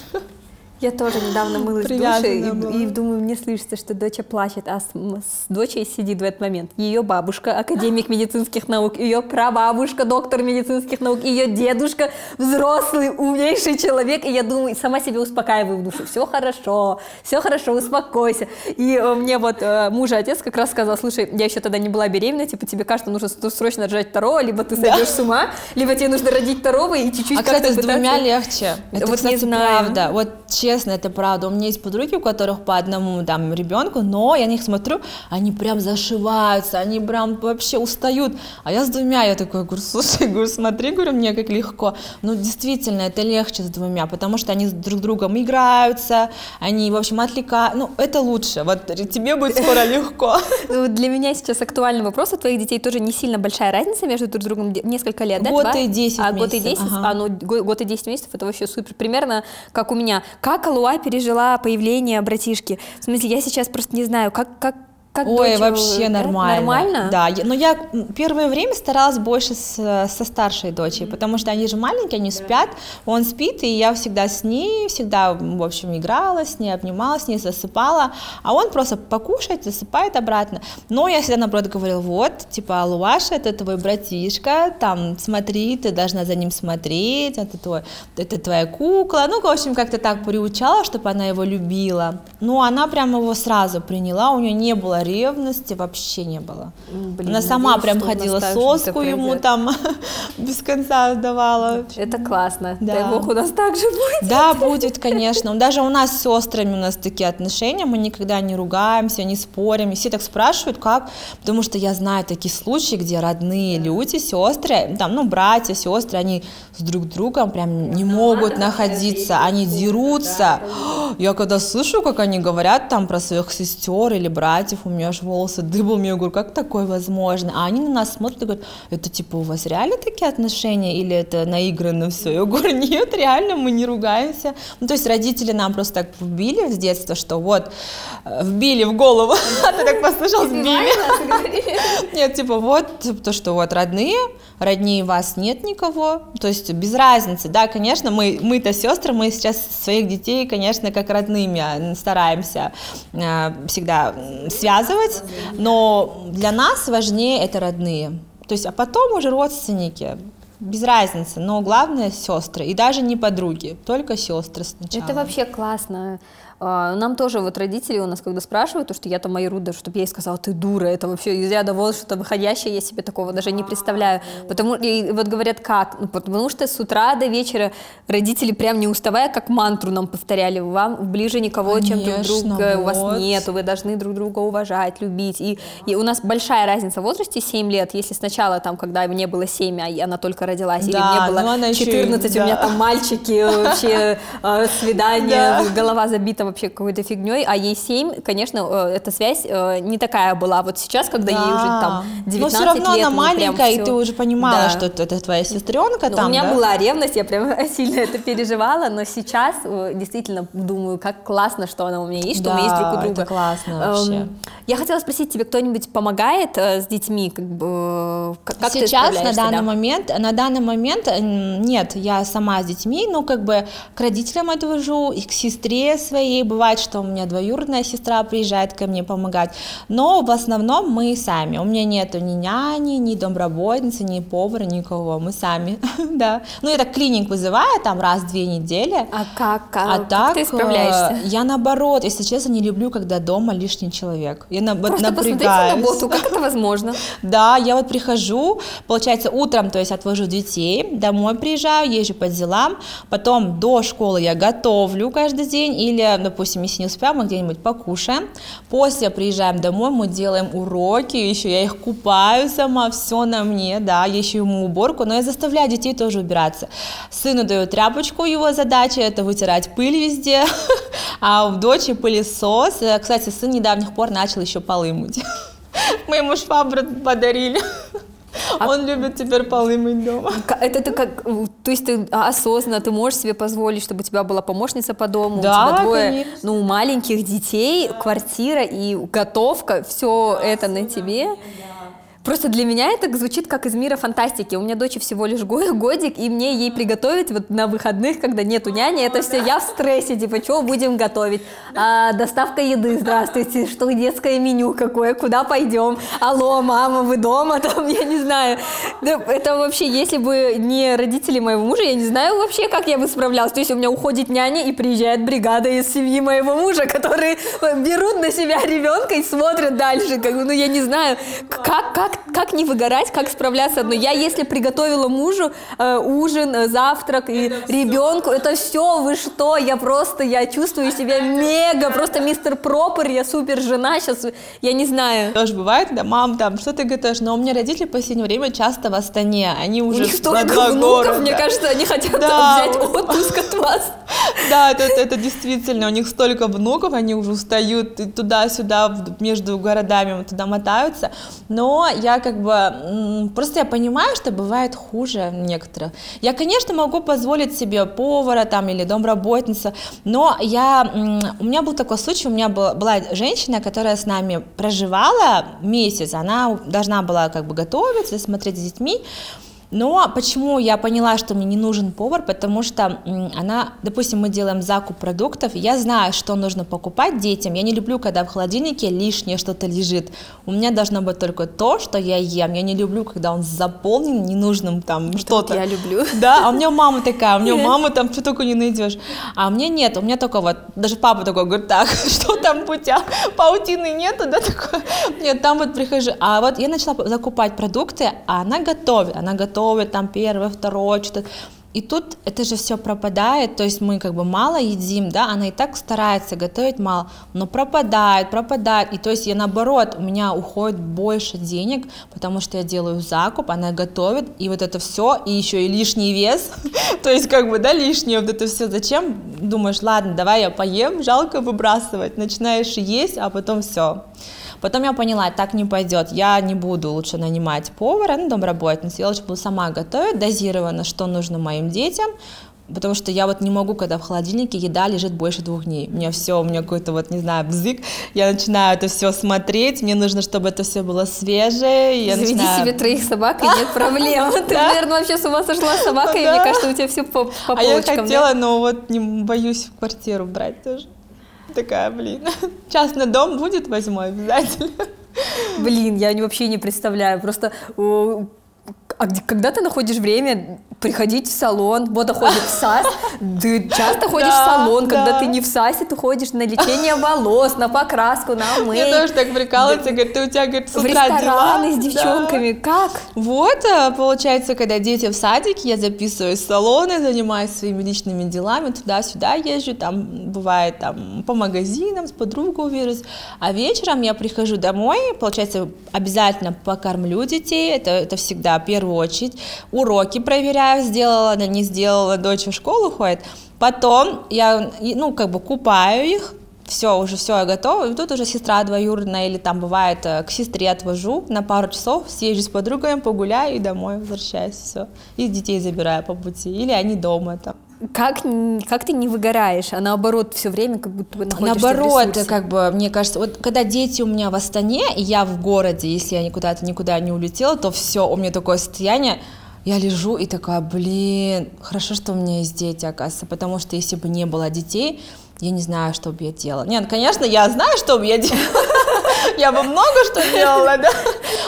Я тоже недавно мылась в душе и, и думаю, мне слышится, что доча плачет, а с, с дочей сидит в этот момент ее бабушка, академик медицинских наук, ее прабабушка, доктор медицинских наук, ее дедушка, взрослый, умнейший человек, и я думаю, сама себя успокаиваю в душе, все хорошо, все хорошо, успокойся. И э, мне вот э, муж и отец как раз сказал, слушай, я еще тогда не была беременна, типа тебе кажется, нужно срочно рожать второго, либо ты сойдешь с ума, либо тебе нужно родить второго и чуть-чуть А, как-то кстати, с двумя легче. Это, Вот не кстати, знаю. правда. Вот честно, это правда. У меня есть подруги, у которых по одному там ребенку, но я на них смотрю, они прям зашиваются, они прям вообще устают. А я с двумя, я такой, говорю, слушай, говорю, смотри, говорю, мне как легко. Ну, действительно, это легче с двумя, потому что они с друг другом играются, они, в общем, отвлекают. Ну, это лучше. Вот тебе будет скоро легко. Для меня сейчас актуальный вопрос. У твоих детей тоже не сильно большая разница между друг другом. Несколько лет, да? Год и 10 А, год и месяцев, 10? ага. А, ну, го- год и 10 месяцев, это вообще супер. Примерно как у меня. Как Алуа пережила появление братишки? В смысле, я сейчас просто не знаю, как, как, как Ой, дочь, вообще э, да? нормально. Нормально? Да, я- но я м, первое время старалась больше с- со старшей дочей, потому что они же маленькие, они спят, он спит, и я всегда с ней, всегда, в общем, играла с ней, обнималась с ней, засыпала, а он просто покушает, засыпает обратно. Но я всегда, наоборот, говорила, вот, типа, Алуаша, это твой братишка, там, смотри, ты должна за ним смотреть, это, твой, это твоя кукла, ну, в общем, как-то так приучала, чтобы она его любила. Ну, она прям его сразу приняла, у нее не было ревности, вообще не было. Блин, она сама надеюсь, прям ходила соску ему там без конца давала. Это классно. Да. Дай бог, у нас так же будет. Да, будет, конечно. Даже у нас с сестрами у нас такие отношения, мы никогда не ругаемся, не спорим. И все так спрашивают, как, потому что я знаю такие случаи, где родные люди, сестры, там, ну, братья, сестры, они с друг другом прям не могут находиться, они дерутся. Я когда слышу, как они говорят там про своих сестер или братьев, у меня аж волосы дыбом, я говорю, как такое возможно? А они на нас смотрят и говорят, это типа у вас реально такие отношения или это наигранно все? Я говорю, нет, реально, мы не ругаемся. Ну, то есть родители нам просто так вбили с детства, что вот, э, вбили в голову, а ты так послышал, сбили. Нет, типа вот, то, что вот родные, роднее вас нет никого, то есть без разницы, да, конечно, мы, мы-то сестры, мы сейчас своих детей, конечно, как родными а, стараемся э, всегда связывать, но для нас важнее это родные, то есть, а потом уже родственники, без разницы, но главное сестры, и даже не подруги, только сестры сначала. Это вообще классно. А, Нам тоже вот родители у нас, когда спрашивают, то, что я там Майру, да, чтобы я ей сказала, ты дура, это вообще из ряда вот что-то выходящее, я себе такого даже не представляю. Потому и вот говорят, как? Ну, потому что с утра до вечера родители прям не уставая, как мантру нам повторяли, вам ближе никого, чем друг Конечно, друга, у вас вот. нет, вы должны друг друга уважать, любить. И, и у нас большая разница в возрасте, 7 лет, если сначала там, когда мне было 7, а она только родилась, или Да, мне было ну она еще и- 14, у меня да. там мальчики, вообще э, свидание, голова забита вообще какой-то фигней, а ей 7, конечно, э, эта связь э, не такая была вот сейчас, когда ей уже там 19 Но все равно лет, она прям маленькая, и всё- ты уже понимала, Да. что это, это твоя сестренка Ну, там, у меня да? была ревность, я прям сильно это переживала, но сейчас действительно думаю, как классно, что она у меня есть, что мы Да, есть друг у это друга. классно Эм, вообще. Я хотела спросить, тебе кто-нибудь помогает э, с детьми, как бы, как, как ты Сейчас на данный да? момент, на данный момент нет, я сама с детьми, но как бы к родителям отвожу, и к сестре своей детей, бывает, что у меня двоюродная сестра приезжает ко мне помогать, но в основном мы сами, у меня нету ни няни, ни домработницы, ни повара, никого, мы сами, да. Ну, я так клиник вызываю там раз в две недели. А как, как, А как так, ты справляешься? э, я наоборот, если честно, не люблю, когда дома лишний человек. Я на- Просто посмотрите напрягаюсь. на боту, как это возможно? Да, я вот прихожу, получается, утром, то есть отвожу детей, домой приезжаю, езжу по делам, потом до школы я готовлю каждый день, или, допустим, если не успеем, мы где-нибудь покушаем. После приезжаем домой, мы делаем уроки, еще я их купаю сама, все на мне, да, еще ему уборку, но я заставляю детей тоже убираться. Сыну даю тряпочку, его задача это вытирать пыль везде, а у дочери пылесос. Э, Кстати, сын недавних пор начал еще полы мыть. Мы ему швабру подарили. Он любит теперь полы мыть дома. Это ты как, то есть ты осознанно, ты можешь себе позволить, чтобы у тебя была помощница по дому, Да, у тебя двое, конечно. ну, маленьких детей, квартира и готовка, все это на тебе. Просто для меня это звучит как из мира фантастики. У меня дочь всего лишь го- годик, и мне ей приготовить вот на выходных, когда нету няни, это все я в стрессе, типа, что будем готовить? А, доставка еды, здравствуйте, что детское меню какое, куда пойдем? Алло, мама, вы дома? Там, я не знаю. Это вообще, если бы не родители моего мужа, я не знаю вообще, как я бы справлялась. То есть у меня уходит няня и приезжает бригада из семьи моего мужа, которые берут на себя ребенка и смотрят дальше. Как, ну, я не знаю, как, как, как не выгорать, как справляться одной. Я, если приготовила мужу э, ужин, э, завтрак и ребенку, это все, вы что, я просто, я чувствую себя мега, просто мистер Пропер, я супер жена, сейчас, я не знаю. Тоже бывает, да, мам, там, что ты готовишь? Но у меня родители в последнее время часто в Астане, они У уже них на столько внуков, города. мне кажется, они хотят Да. взять отпуск от вас. Да, это, это, это действительно, у них столько внуков, они уже устают туда-сюда, между городами туда мотаются. Но я как бы, просто я понимаю, что бывает хуже некоторых. Я, конечно, могу позволить себе повара там или домработница, но я, у меня был такой случай, у меня была, была женщина, которая с нами проживала месяц, она должна была как бы готовиться, смотреть за детьми, но почему я поняла, что мне не нужен повар, потому что она, допустим, мы делаем закуп продуктов, я знаю, что нужно покупать детям. Я не люблю, когда в холодильнике лишнее что-то лежит. У меня должно быть только то, что я ем. Я не люблю, когда он заполнен ненужным там что-то. я люблю. Да, а у меня мама такая, у меня мама там что только не найдешь. А мне нет, у меня только вот, даже папа такой говорит, так, что там путя, паутины нету, да, такое. Нет, там вот прихожу. А вот я начала закупать продукты, а она готовит, она готовит там первое, второе, что-то. И тут это же все пропадает, то есть мы как бы мало едим, да, она и так старается готовить мало, но пропадает, пропадает, и то есть я наоборот, у меня уходит больше денег, потому что я делаю закуп, она готовит, и вот это все, и еще и лишний вес, то есть как бы, да, лишнее вот это все, зачем, думаешь, ладно, давай я поем, жалко выбрасывать, начинаешь есть, а потом все. Потом я поняла, так не пойдет, я не буду лучше нанимать повара, ну, домработницу, я лучше буду сама готовить, дозированно, что нужно моим детям, потому что я вот не могу, когда в холодильнике еда лежит больше двух дней. У меня все, у меня какой-то вот, не знаю, бзык, я начинаю это все смотреть, мне нужно, чтобы это все было свежее, я Заведи начинаю... себе троих собак, и нет проблем. Ты, наверное, вообще с ума сошла с собакой, и мне кажется, у тебя все по, по А я полочкам. хотела, но вот не боюсь в квартиру брать тоже. Такая, блин, частный дом будет, возьму обязательно. Блин, я вообще не представляю. Просто а когда ты находишь время приходить в салон, Бода ходит в САС, ты часто ходишь в Да, салон, когда да. ты не в САСе, ты ходишь на лечение волос, на покраску, на мейк, тоже так прикалывается, говорит, ты у тебя, говорит, с в утра рестораны дела». с Да. девчонками. Как? Вот, а, получается, когда дети в садике, я записываюсь в салоны, занимаюсь своими личными делами, туда-сюда езжу, там бывает там по магазинам, с подругой увижусь, а вечером я прихожу домой, получается, обязательно покормлю детей, это, это всегда в первую очередь, уроки проверяю, сделала она, не сделала, дочь в школу ходит, потом я, ну, как бы купаю их, все, уже все, я готова. И тут уже сестра двоюродная или там бывает э, к сестре отвожу на пару часов, съезжу с подругами, погуляю и домой возвращаюсь, все. И детей забираю по пути, или они дома там. Как, как ты не выгораешь, а наоборот все время как будто бы находишься в Наоборот, ресурсе? как бы, мне кажется, вот когда дети у меня в Астане, и я в городе, если я никуда-то никуда не улетела, то все, у меня такое состояние, я лежу и такая, блин, хорошо, что у меня есть дети, оказывается, потому что если бы не было детей, я не знаю, что бы я делала. Нет, конечно, я знаю, что бы я делала. Я бы много что делала, да.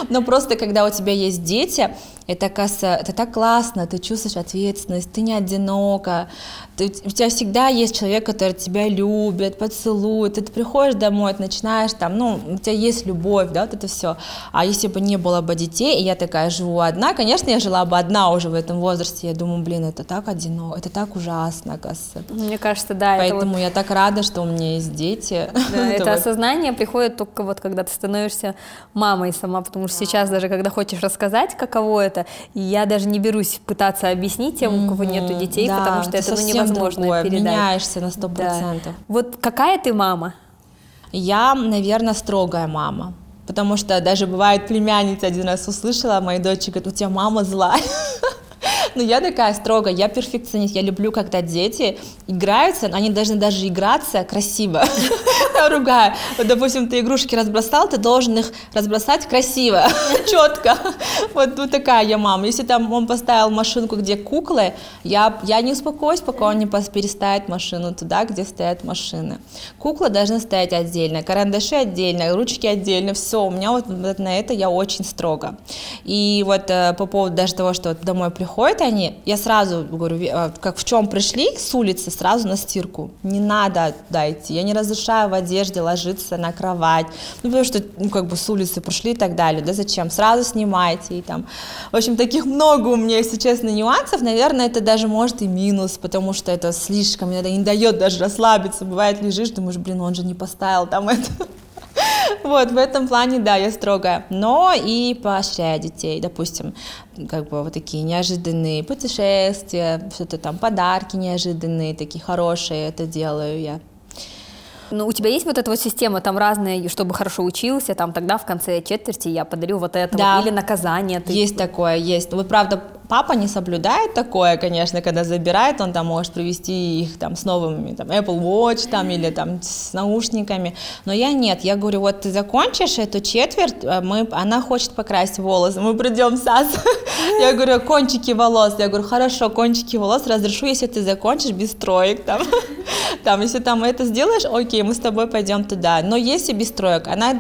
Но просто, когда у тебя есть дети, это, это так классно, ты чувствуешь ответственность, ты не одинока, ты, у тебя всегда есть человек, который тебя любит, поцелует, ты, ты приходишь домой, ты начинаешь там, ну, у тебя есть любовь, да, вот это все. А если бы не было бы детей, и я такая живу одна, конечно, я жила бы одна уже в этом возрасте, я думаю, блин, это так одиноко, это так ужасно, кажется. Мне кажется, да. Поэтому вот... я так рада, что у меня есть дети. Да, это вот... осознание приходит только вот, когда ты становишься мамой сама, потому что сейчас даже, когда хочешь рассказать, каково это, я даже не берусь пытаться объяснить тем, у кого нету детей, да, потому что это ну, невозможно другое, передать. меняешься на сто процентов. Да. Вот какая ты мама? Я, наверное, строгая мама. Потому что даже бывает племянница один раз услышала, моей дочери говорит, у тебя мама злая. Ну, я такая строгая, я перфекционист, я люблю, когда дети играются, они должны даже играться красиво. Я ругаю. Вот, допустим, ты игрушки разбросал, ты должен их разбросать красиво, четко. Вот, вот такая я мама. Если там он поставил машинку, где куклы, я, я не успокоюсь, пока он не переставит машину туда, где стоят машины. Куклы должны стоять отдельно, карандаши отдельно, ручки отдельно, все. У меня вот на это я очень строго. И вот э, по поводу даже того, что домой приходит они, я сразу говорю, э, как в чем пришли с улицы, сразу на стирку. Не надо туда идти. Я не разрешаю в одежде ложиться на кровать. Ну, потому что, ну, как бы с улицы пришли и так далее. Да зачем? Сразу снимайте. И там, в общем, таких много у меня, если честно, нюансов. Наверное, это даже может и минус, потому что это слишком, иногда не дает даже расслабиться. Бывает, лежишь, думаешь, блин, он же не поставил там это. Вот, в этом плане, да, я строгая. Но и поощряю детей, допустим, как бы вот такие неожиданные путешествия, что-то там, подарки неожиданные, такие хорошие, это делаю я. Ну, у тебя есть вот эта вот система, там разные, чтобы хорошо учился, там тогда в конце четверти я подарю вот это, да. вот, или наказание. Ты... Есть такое, есть. Вот правда, папа не соблюдает такое, конечно, когда забирает, он там может привести их там с новыми, там, Apple Watch там или там с наушниками, но я нет, я говорю, вот ты закончишь эту четверть, а мы, она хочет покрасить волосы, мы придем в САС, я говорю, кончики волос, я говорю, хорошо, кончики волос разрешу, если ты закончишь без троек, там, там, если там это сделаешь, окей, мы с тобой пойдем туда, но если без троек, она,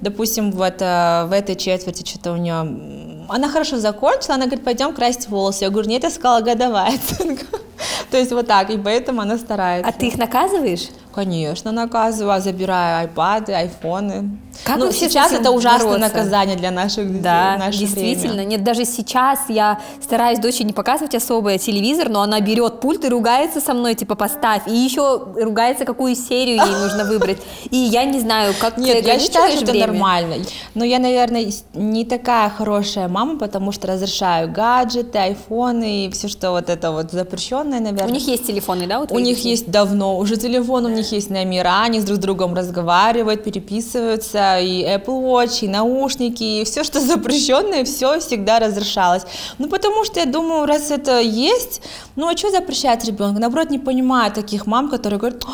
допустим, вот э, в этой четверти что-то у нее она хорошо закончила, она говорит, пойдем красить волосы. Я говорю, нет, я сказала годовая оценка. То есть вот так, и поэтому она старается. А ты их наказываешь? Конечно, наказываю, забираю айпады, айфоны. Как ну, сейчас это ужасное бороться? наказание для наших детей. Да, действительно. Время. Нет, даже сейчас я стараюсь дочери не показывать особо телевизор, но она берет пульт и ругается со мной, типа, поставь. И еще ругается, какую серию ей нужно выбрать. И я не знаю, как Нет, я считаю, что это нормально. Но я, наверное, не такая хорошая мама, потому что разрешаю гаджеты, айфоны и все, что вот это вот запрещенное, наверное. У них есть телефоны, да? Вот у них есть давно уже телефон, у них есть номера, они с друг с другом разговаривают, переписываются, и Apple Watch, и наушники, и все, что запрещенное, все всегда разрешалось. Ну, потому что я думаю, раз это есть, ну, а что запрещать ребенка? Наоборот, не понимаю таких мам, которые говорят,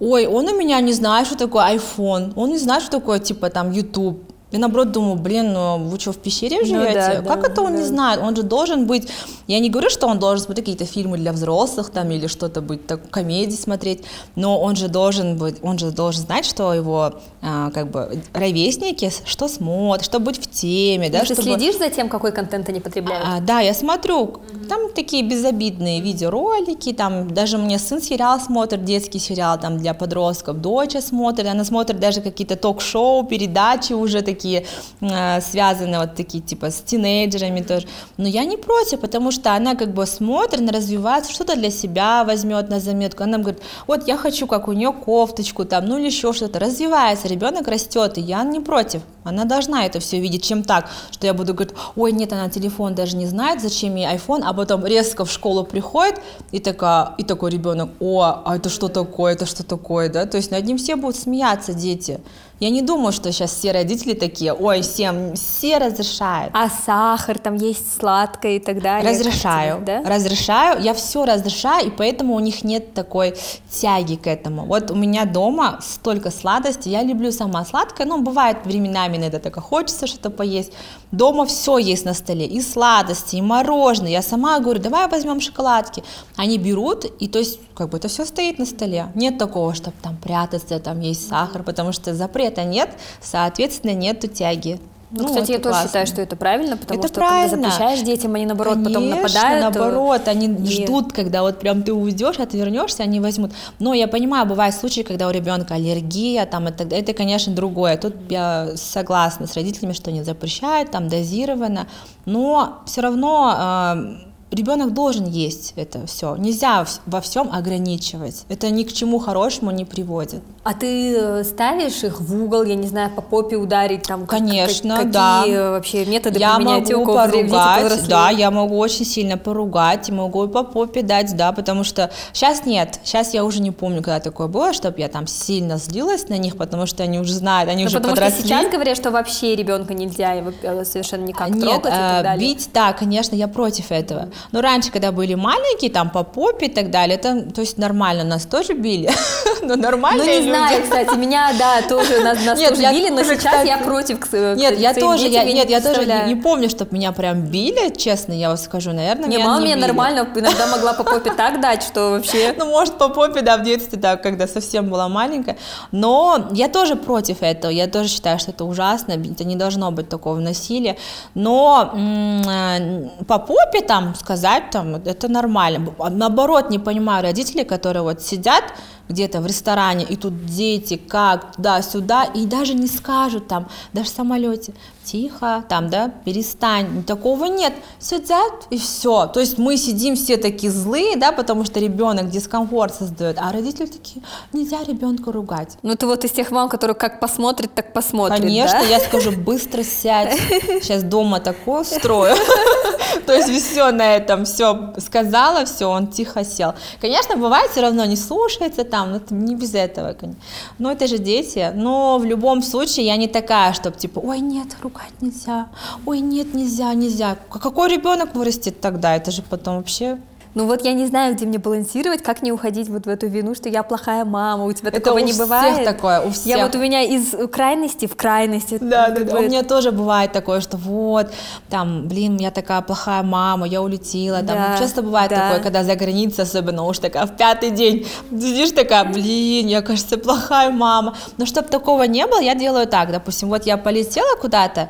ой, он у меня не знает, что такое iPhone, он не знает, что такое, типа, там, YouTube, я наоборот думаю, блин, ну вы что, в пещере живете? Ну, да, как да, это он да. не знает? Он же должен быть... Я не говорю, что он должен смотреть какие-то фильмы для взрослых там или что-то быть, так, комедии смотреть, но он же должен быть, он же должен знать, что его а, как бы ровесники, что смотрят, что быть в теме, да? Ты чтобы... следишь за тем, какой контент они потребляют? А, да, я смотрю. Mm-hmm. Там такие безобидные видеоролики, там даже мне сын сериал смотрит, детский сериал там для подростков, дочь смотрит, она смотрит даже какие-то ток-шоу, передачи уже такие такие э, связаны вот такие типа с тинейджерами тоже. Но я не против, потому что она как бы смотрит, она развивается, что-то для себя возьмет на заметку. Она говорит, вот я хочу, как у нее кофточку там, ну или еще что-то. Развивается, ребенок растет, и я не против. Она должна это все видеть, чем так, что я буду говорить, ой, нет, она телефон даже не знает, зачем ей iPhone, а потом резко в школу приходит, и, такая, и такой ребенок, о, а это что такое, это что такое, да, то есть над ним все будут смеяться дети. Я не думаю, что сейчас все родители такие, ой, всем, все разрешают. А сахар, там есть сладкое и так далее? Разрешаю, да? разрешаю, я все разрешаю, и поэтому у них нет такой тяги к этому. Вот у меня дома столько сладости, я люблю сама сладкое, но бывает временами иногда так хочется что-то поесть. Дома все есть на столе, и сладости, и мороженое. Я сама говорю, давай возьмем шоколадки. Они берут, и то есть как бы это все стоит на столе. Нет такого, чтобы там прятаться, там есть сахар, потому что запрета нет, соответственно, нету тяги. Ну, ну, кстати, я тоже классно. считаю, что это правильно, потому это что правильно. когда запрещаешь детям, они наоборот Конечно, потом нападают. наоборот, они и... ждут, когда вот прям ты уйдешь, отвернешься, они возьмут. Но я понимаю, бывают случаи, когда у ребенка аллергия, там это, это, конечно, другое. Тут я согласна с родителями, что они запрещают, там дозировано, но все равно э, ребенок должен есть это все. Нельзя во всем ограничивать. Это ни к чему хорошему не приводит. А ты э, ставишь их в угол, я не знаю, по попе ударить там? Конечно, как, да. Какие вообще методы я применять могу поругать, да, я могу очень сильно поругать, могу по попе дать, да, потому что сейчас нет, сейчас я уже не помню, когда такое было, чтобы я там сильно злилась на них, потому что они уже знают, они ну, уже потому подросли. Потому что сейчас говорят, что вообще ребенка нельзя его э, совершенно никак нет, трогать и так далее. бить, да, конечно, я против этого. Но раньше, когда были маленькие, там по попе и так далее, это, то есть нормально, нас тоже били, но нормально. Ну не знаю, кстати, меня, да, тоже нас, нас нет, тоже били, но тоже, сейчас кстати, я против. К, нет, к я тоже, я, нет, не я тоже не, не помню, чтобы меня прям били, честно, я вам скажу, наверное, Не, меня мама не мне били. нормально иногда могла по попе так дать, что вообще... Ну, может, по попе, да, в детстве, да, когда совсем была маленькая. Но я тоже против этого. Я тоже считаю, что это ужасно. Это не должно быть такого насилия. Но э, по попе там сказать, там, это нормально. Наоборот, не понимаю родителей, которые вот сидят где-то в ресторане, и тут дети как туда-сюда, и даже не скажут там, даже в самолете, тихо, там, да, перестань, такого нет, сидят и все, то есть мы сидим все такие злые, да, потому что ребенок дискомфорт создает, а родители такие, нельзя ребенка ругать. Ну ты вот из тех мам, которые как посмотрит, так посмотрит, Конечно, да? я скажу, быстро сядь, сейчас дома такое устрою, то есть все на этом, все сказала, все, он тихо сел. Конечно, бывает все равно не слушается там, но не без этого, конечно. Но это же дети, но в любом случае я не такая, чтобы типа, ой, нет, ругать нельзя, ой, нет, нельзя, нельзя. Какой ребенок вырастет тогда? Это же потом вообще Ну вот я не знаю, где мне балансировать, как не уходить вот в эту вину, что я плохая мама, у тебя Это такого у не всех бывает. такое, у всех. Я вот у меня из крайности в крайность. Да, да, да. У меня тоже бывает такое, что вот, там, блин, я такая плохая мама, я улетела. Там Да, часто бывает да. такое, когда за границей, особенно уж такая в пятый день, сидишь такая, блин, я, кажется, плохая мама. Но чтобы такого не было, я делаю так, допустим, вот я полетела куда-то,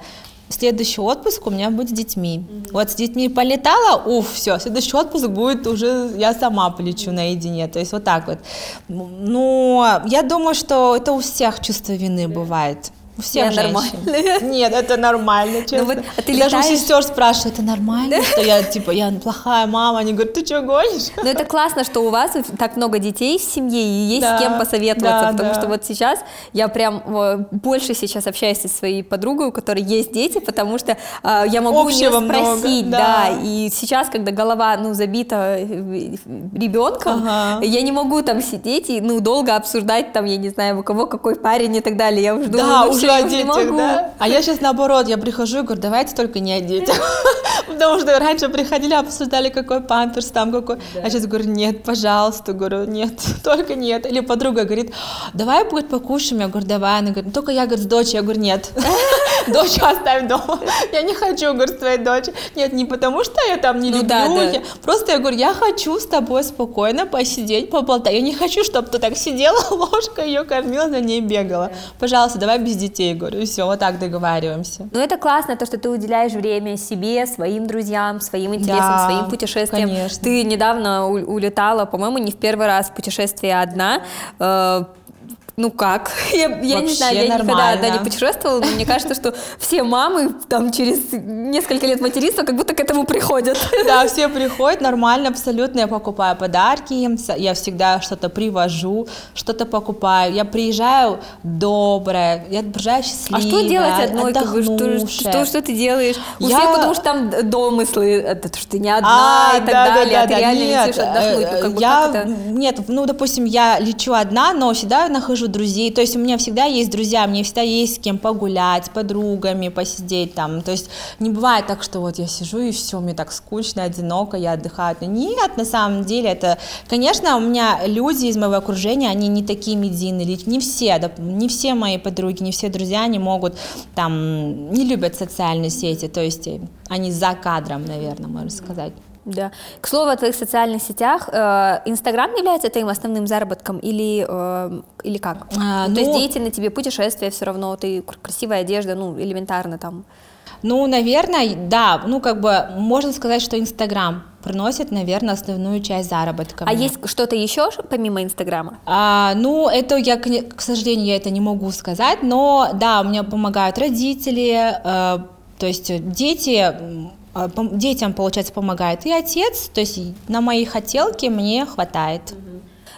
Следующий отпуск у меня будет с детьми. Вот с детьми полетала, уф, все, следующий отпуск будет уже, я сама полечу наедине. То есть вот так вот. Но я думаю, что это у всех чувство вины бывает. У всех Я женщин. нормальная. Нет, это нормально, честно. вот, а ты И Даже у летаешь- сестер спрашивают, это нормально, что я, типа, я плохая мама? Они говорят, ты что, гонишь? Но это классно, что у вас так много детей в семье и есть Да, с кем посоветоваться, да, потому да. что вот сейчас я прям э, больше сейчас общаюсь со своей подругой, у которой есть дети, потому что э, я могу у нее Общего много, спросить, да. да. и сейчас, когда голова, ну, забита э, ребенком, Ага. я не могу там сидеть и, ну, долго обсуждать там, я не знаю, у кого какой парень и так далее, я уже думаю, Да, ну, уже всё, я о детях, да? А я сейчас наоборот, я прихожу и говорю, давайте только не о детях. Потому что раньше приходили, обсуждали, какой памперс там, какой. А сейчас говорю, нет, пожалуйста, говорю, нет, только нет. Или подруга говорит, давай говорит, покушаем. Я говорю, давай. Она говорит, «Ну, только я, говорит, с дочей. Я говорю, нет, дочь оставь дома. Я не хочу, говорит, с твоей дочей. Нет, не потому что я там не Ну люблю. да, да. я- Просто я говорю, я хочу с тобой спокойно посидеть, поболтать. Я не хочу, чтобы ты так сидела, ложкой ее кормила, за ней бегала. Пожалуйста, давай без детей, говорю, и все, вот так договариваемся. Ну, это классно, то, что ты уделяешь время себе, своим друзьям, своим интересам, Да, своим путешествиям. конечно. Ты недавно улетала, по-моему, не в первый раз в путешествие одна. Э, ну как? Я, я не знаю, я никогда нормально. одна не путешествовала, но мне кажется, что все мамы там через несколько лет материнства как будто к этому приходят. Да, все приходят, нормально, абсолютно. Я покупаю подарки им, я всегда что-то привожу, что-то покупаю. Я приезжаю добрая, я приезжаю А счастливая, что делать одной? Как бы, что, что, что ты делаешь? У Я- всех потому что там домыслы, это что ты не одна и так далее, а ты реально нет, летишь отдохнуть. Ну, э, как бы я, как это? Нет, ну, допустим, я лечу одна, но всегда нахожу вижу друзей, то есть у меня всегда есть друзья, мне всегда есть с кем погулять, с подругами посидеть там, то есть не бывает так, что вот я сижу и все, мне так скучно, одиноко, я отдыхаю. Нет, на самом деле это, конечно, у меня люди из моего окружения, они не такие медийные, не все, не все мои подруги, не все друзья, они могут там, не любят социальные сети, то есть они за кадром, наверное, можно сказать. Да. К слову о твоих социальных сетях, э, Инстаграм является твоим основным заработком или, э, или как? А, ну, То есть деятельно тебе путешествия все равно, ты красивая одежда, ну, элементарно там. Ну, наверное, да, ну, как бы можно сказать, что Инстаграм приносит, наверное, основную часть заработка. А мне. есть что-то еще помимо Инстаграма? А, ну, это я, к сожалению, я это не могу сказать, но да, мне помогают родители, э, то есть дети детям, получается, помогает и отец, то есть на мои хотелки мне хватает.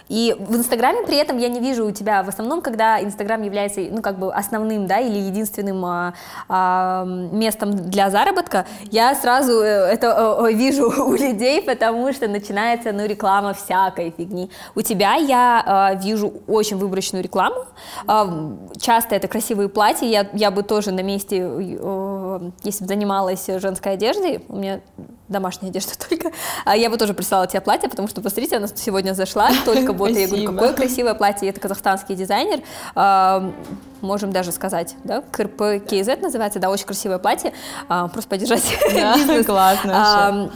И в Инстаграме при этом я не вижу у тебя в основном, когда Инстаграм является, ну, как бы основным, да, или единственным а, а, местом для заработка, я сразу э, это вижу у людей, потому что начинается, ну, реклама всякой фигни. У тебя я а, вижу очень выборочную рекламу, а, часто это красивые платья, я, я бы тоже на месте, если бы занималась женской одеждой, у меня домашняя одежда только, а я бы тоже прислала тебе платье, потому что, посмотрите, она сегодня зашла, только вот, я говорю, какое красивое платье, это казахстанский дизайнер, а, можем даже сказать, да, КРП КЗ называется, да, очень красивое платье, а, просто поддержать да, бизнес. классно а,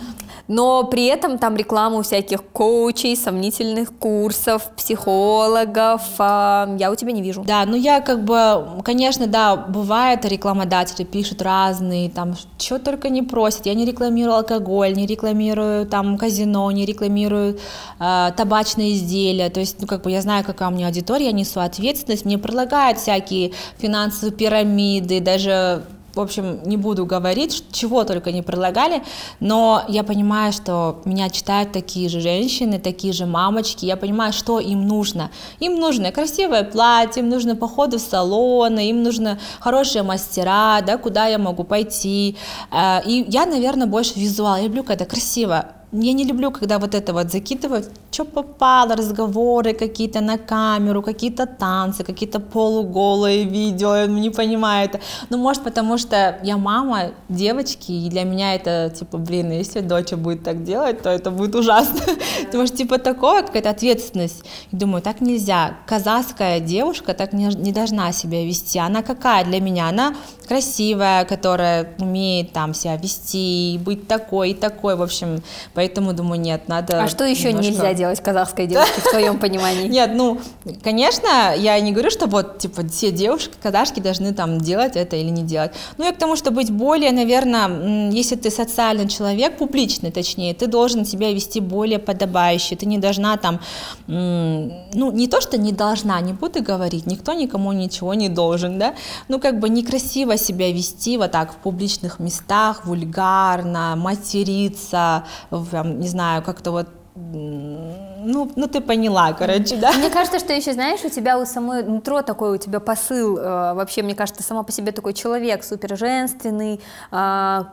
но при этом там рекламу всяких коучей, сомнительных курсов, психологов а, я у тебя не вижу. Да, ну я как бы, конечно, да, бывает рекламодатели пишут разные, там, что только не просят, я не рекламирую алкоголь, не рекламирую там казино, не рекламирую э, табачные изделия, то есть, ну как бы я знаю, какая у меня аудитория, я несу ответственность, мне предлагают всякие финансовые пирамиды, даже в общем, не буду говорить, чего только не предлагали, но я понимаю, что меня читают такие же женщины, такие же мамочки, я понимаю, что им нужно. Им нужно красивое платье, им нужно походы в салоны, им нужно хорошие мастера, да, куда я могу пойти. Э, и я, наверное, больше визуал, я люблю, когда красиво я не люблю, когда вот это вот закидывают, что попало, разговоры какие-то на камеру, какие-то танцы, какие-то полуголые видео, я не понимаю это. Ну, может, потому что я мама девочки, и для меня это, типа, блин, если дочь будет так делать, то это будет ужасно. Потому что, типа, такое, какая-то ответственность. И думаю, так нельзя. Казахская девушка так не, не должна себя вести. Она какая для меня? Она красивая, которая умеет там себя вести, быть такой и такой, в общем, Поэтому думаю, нет, надо. А что еще немножко... нельзя делать казахской девушке в твоем понимании? Нет, ну, конечно, я не говорю, что вот, типа, все девушки казашки должны там делать это или не делать. Ну, я к тому, что быть более, наверное, если ты социальный человек, публичный, точнее, ты должен себя вести более подобающе. Ты не должна там, ну, не то, что не должна, не буду говорить, никто никому ничего не должен, да, ну, как бы некрасиво себя вести вот так в публичных местах, вульгарно, материться, прям, не знаю, как-то вот ну, ну ты поняла, короче, да. Мне кажется, что еще, знаешь, у тебя у самой нутро такой, у тебя посыл, э, вообще, мне кажется, сама по себе такой человек, супер женственный, э,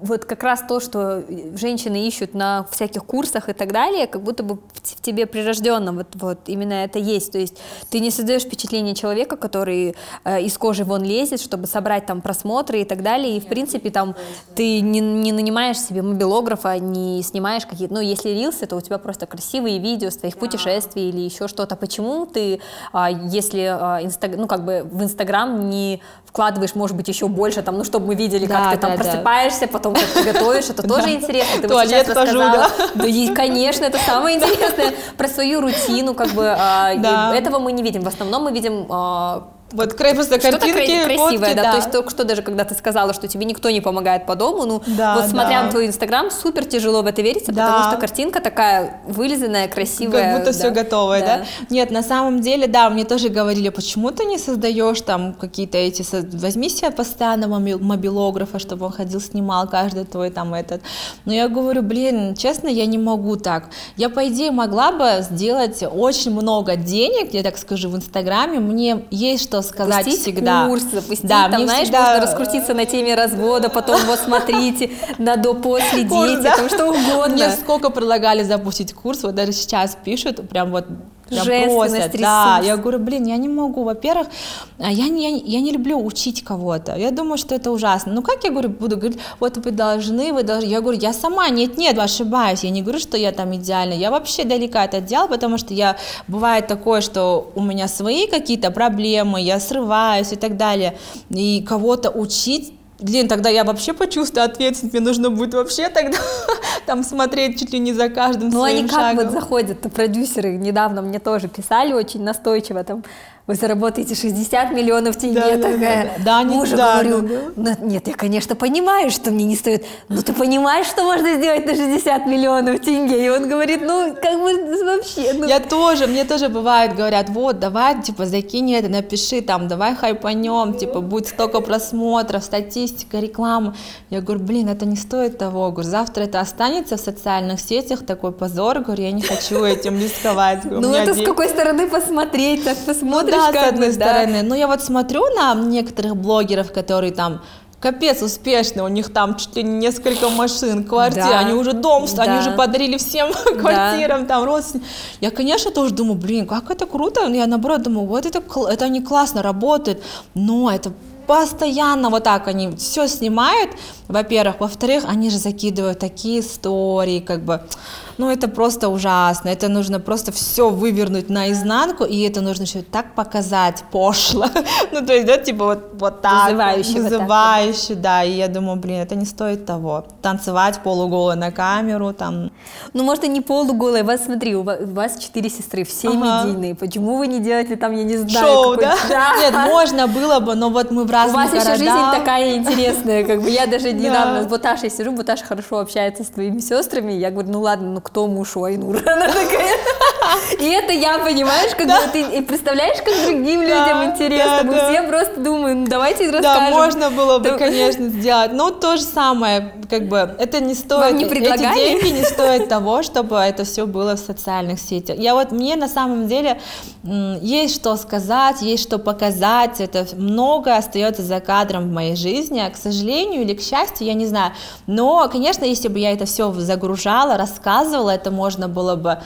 вот как раз то, что женщины ищут на всяких курсах и так далее, как будто бы в тебе прирожденно вот, вот именно это есть. То есть ты не создаешь впечатление человека, который э, из кожи вон лезет, чтобы собрать там просмотры и так далее. И в принципе там ты не, не нанимаешь себе мобилографа, не снимаешь какие-то, ну если рилсы, то у тебя просто красивые видео с твоих путешествий или еще что-то. Почему ты, э, если э, инстаг... ну как бы в Инстаграм не вкладываешь, может быть, еще больше, там, ну чтобы мы видели, да, как ты там да, просыпаешься, да. потом как ты готовишь, это тоже интересно. Ты вот сейчас рассказала. Да, и, конечно, это самое интересное про свою рутину, как бы а, этого мы не видим. В основном мы видим а, вот просто картинки, Что-то красивое, да. да. То есть только что даже когда ты сказала, что тебе никто не помогает по дому, ну да, вот смотря да. на твой инстаграм, супер тяжело в это верится, да. потому что картинка такая вылизанная, красивая. Как будто да. все готовое, да. да? Нет, на самом деле, да, мне тоже говорили, почему ты не создаешь там какие-то эти, возьми себе постоянного мобилографа, чтобы он ходил, снимал каждый твой там этот. Но я говорю, блин, честно, я не могу так. Я, по идее, могла бы сделать очень много денег, я так скажу, в инстаграме, мне есть что сказать Пустить всегда. курс, запустить, да, там, знаешь, всегда... можно раскрутиться на теме развода, потом вот смотрите на до-после дети, там что угодно. Мне сколько предлагали запустить курс, вот даже сейчас пишут, прям вот Женственность, да. Я говорю, блин, я не могу. Во-первых, а, я не, я, не, люблю учить кого-то. Я думаю, что это ужасно. Ну как я говорю, буду говорить, вот вы должны, вы должны. Я говорю, я сама, нет, нет, ошибаюсь. Я не говорю, что я там идеальна. Я вообще далека от этого потому что я бывает такое, что у меня свои какие-то проблемы, я срываюсь и так далее. И кого-то учить блин, тогда я вообще почувствую ответственность, мне нужно будет вообще тогда там смотреть чуть ли не за каждым ну, своим они как вот заходят, продюсеры? Недавно мне тоже писали очень настойчиво, там, вы заработаете 60 миллионов тенге, да, такая, да, да. Да, мужу да, говорю, да, да. нет, я, конечно, понимаю, что мне не стоит, но ты понимаешь, что можно сделать на 60 миллионов тенге, и он говорит, ну, как бы вообще, ну. Я тоже, мне тоже бывает, говорят, вот, давай, типа, закинь это, напиши там, давай хайпанем, типа, будет столько просмотров, статистика, реклама, я говорю, блин, это не стоит того, говорю, завтра это останется в социальных сетях, такой позор, говорю, я не хочу этим рисковать. Ну, это с какой стороны посмотреть, так посмотришь, да, с одной да. стороны. Но я вот смотрю на некоторых блогеров, которые там капец успешны, у них там чуть ли не несколько машин, квартир, да. они уже дом, да. они уже подарили всем да. квартирам, там, родственникам. Я, конечно, тоже думаю, блин, как это круто, я наоборот думаю, вот это, это они классно работают, но это постоянно вот так они все снимают, во-первых, во-вторых, они же закидывают такие истории, как бы, ну это просто ужасно, это нужно просто все вывернуть наизнанку, и это нужно еще так показать пошло, ну то есть, да, типа вот, вот так, вызывающе, вызывающе, вот так, да, и я думаю, блин, это не стоит того, танцевать полуголой на камеру, там. Ну, может, и не полуголой, вас, смотри, у вас четыре сестры, все ага. медийные, почему вы не делаете там, я не знаю, Шоу, да? да? Нет, можно было бы, но вот мы в разных У вас городах. еще жизнь такая интересная, как бы я даже недавно с Буташей сижу, Буташа хорошо общается с твоими сестрами, я говорю, ну ладно, ну кто муж у Айнура? Она такая... И это я, понимаешь, как да. ты и представляешь, как другим людям да, интересно. Да, Мы да. все просто думаем, ну давайте расскажем. Да, можно было бы, конечно, сделать. Но то же самое, как бы, это не стоит, Вам не эти деньги не стоят того, чтобы это все было в социальных сетях. Я вот, мне на самом деле есть что сказать, есть что показать, это много остается за кадром в моей жизни, а, к сожалению или к счастью, я не знаю. Но, конечно, если бы я это все загружала, рассказывала, это можно было бы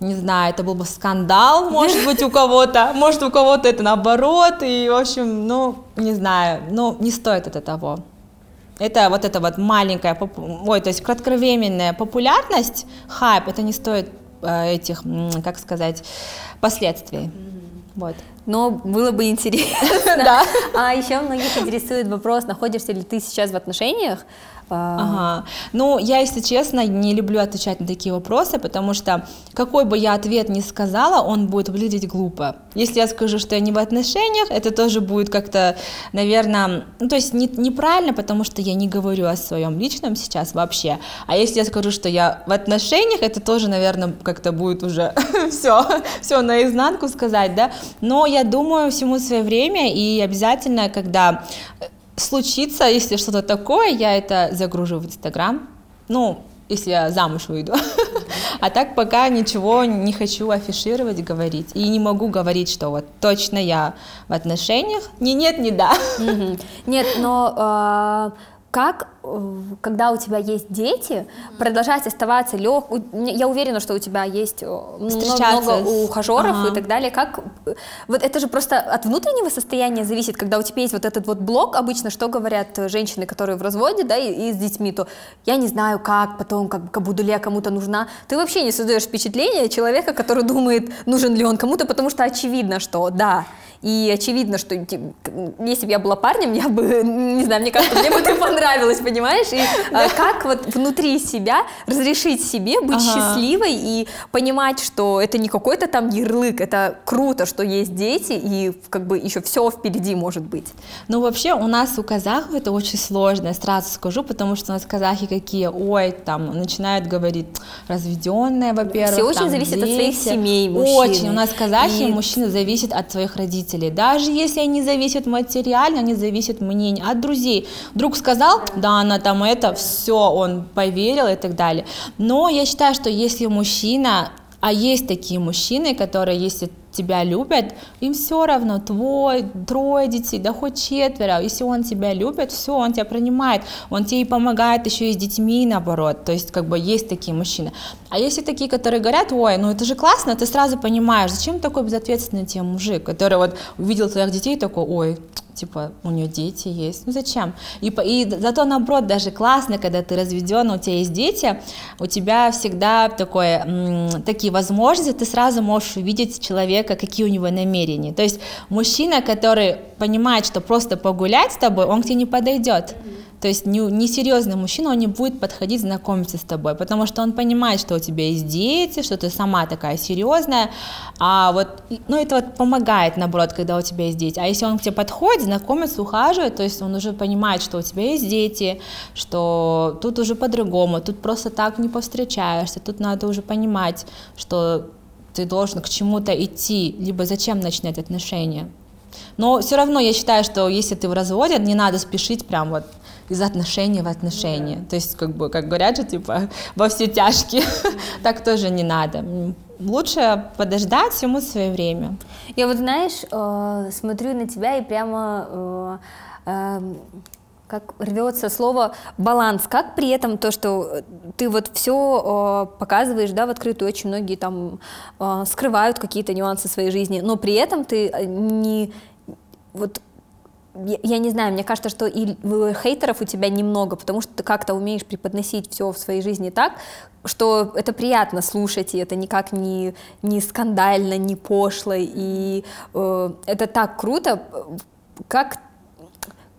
не знаю, это был бы скандал, может быть, у кого-то, может, у кого-то это наоборот, и, в общем, ну, не знаю, ну, не стоит это того. Это вот эта вот маленькая, ой, то есть кратковременная популярность, хайп, это не стоит э, этих, как сказать, последствий. Вот. Но было бы интересно. Да. А еще многих интересует вопрос, находишься ли ты сейчас в отношениях, ага. Ну, я, если честно, не люблю отвечать на такие вопросы, потому что какой бы я ответ ни сказала, он будет выглядеть глупо. Если я скажу, что я не в отношениях, это тоже будет как-то, наверное, ну, то есть не, неправильно, потому что я не говорю о своем личном сейчас вообще. А если я скажу, что я в отношениях, это тоже, наверное, как-то будет уже все, все наизнанку сказать, да. Но я думаю, всему свое время, и обязательно, когда случится, если что-то такое, я это загружу в Инстаграм. Ну, если я замуж выйду. А так пока ничего не хочу афишировать, говорить. И не могу говорить, что вот точно я в отношениях. Не нет, не да. Нет, но а, как, э, когда у тебя есть дети, продолжать оставаться лег... Я уверена, что у тебя есть э, много ухажеров ага. и так далее. Как... Э, вот это же просто от внутреннего состояния зависит, когда у тебя есть вот этот вот блок, обычно что говорят женщины, которые в разводе, да, и, и с детьми, то я не знаю, как потом, как, как буду ли я кому-то нужна. Ты вообще не создаешь впечатление человека, который думает, нужен ли он кому-то, потому что очевидно, что да, и очевидно, что если бы я была парнем, я бы, не знаю, мне кажется, мне бы это понравилось, понимаешь? И а, как вот внутри себя разрешить себе быть счастливой и понимать, что это не какой-то там ярлык, это круто, что есть дети, и как бы еще все впереди может быть. Ну, вообще, у нас у казахов это очень сложно, я сразу скажу, потому что у нас казахи какие, ой, там, начинают говорить разведенные, во-первых. Все очень зависит дети. от своих семей мужчины. Очень, у нас казахи, и... мужчины зависят от своих родителей родителей. Даже если они зависят материально, они зависят мнение от друзей. Друг сказал, да, она там это, все, он поверил и так далее. Но я считаю, что если мужчина, а есть такие мужчины, которые, если тебя любят, им все равно, твой, трое детей, да хоть четверо, если он тебя любит, все, он тебя принимает, он тебе и помогает еще и с детьми, наоборот, то есть как бы есть такие мужчины. А если такие, которые говорят, ой, ну это же классно, ты сразу понимаешь, зачем такой безответственный тебе мужик, который вот увидел твоих детей такой, ой, типа, у нее дети есть, ну зачем? И, и зато наоборот, даже классно, когда ты разведен, у тебя есть дети, у тебя всегда такое, такие возможности, ты сразу можешь увидеть человека, какие у него намерения. То есть мужчина, который понимает, что просто погулять с тобой, он к тебе не подойдет. То есть несерьезный не мужчина, он не будет подходить знакомиться с тобой, потому что он понимает, что у тебя есть дети, что ты сама такая серьезная, а вот, ну это вот помогает, наоборот, когда у тебя есть дети. А если он к тебе подходит, знакомится, ухаживает, то есть он уже понимает, что у тебя есть дети, что тут уже по-другому, тут просто так не повстречаешься, тут надо уже понимать, что ты должен к чему-то идти, либо зачем начинать отношения. Но все равно я считаю, что если ты в разводе, не надо спешить прям вот из отношений в отношения. Да. То есть, как бы, как говорят же, типа, во все тяжкие. так тоже не надо. Лучше подождать всему свое время. Я вот, знаешь, э, смотрю на тебя и прямо э, эм, как рвется слово баланс, как при этом то, что ты вот все э, показываешь, да, в открытую, очень многие там э, скрывают какие-то нюансы своей жизни, но при этом ты не вот я, я не знаю, мне кажется, что и хейтеров у тебя немного, потому что ты как-то умеешь преподносить все в своей жизни так, что это приятно слушать, и это никак не, не скандально, не пошло, и э, это так круто, как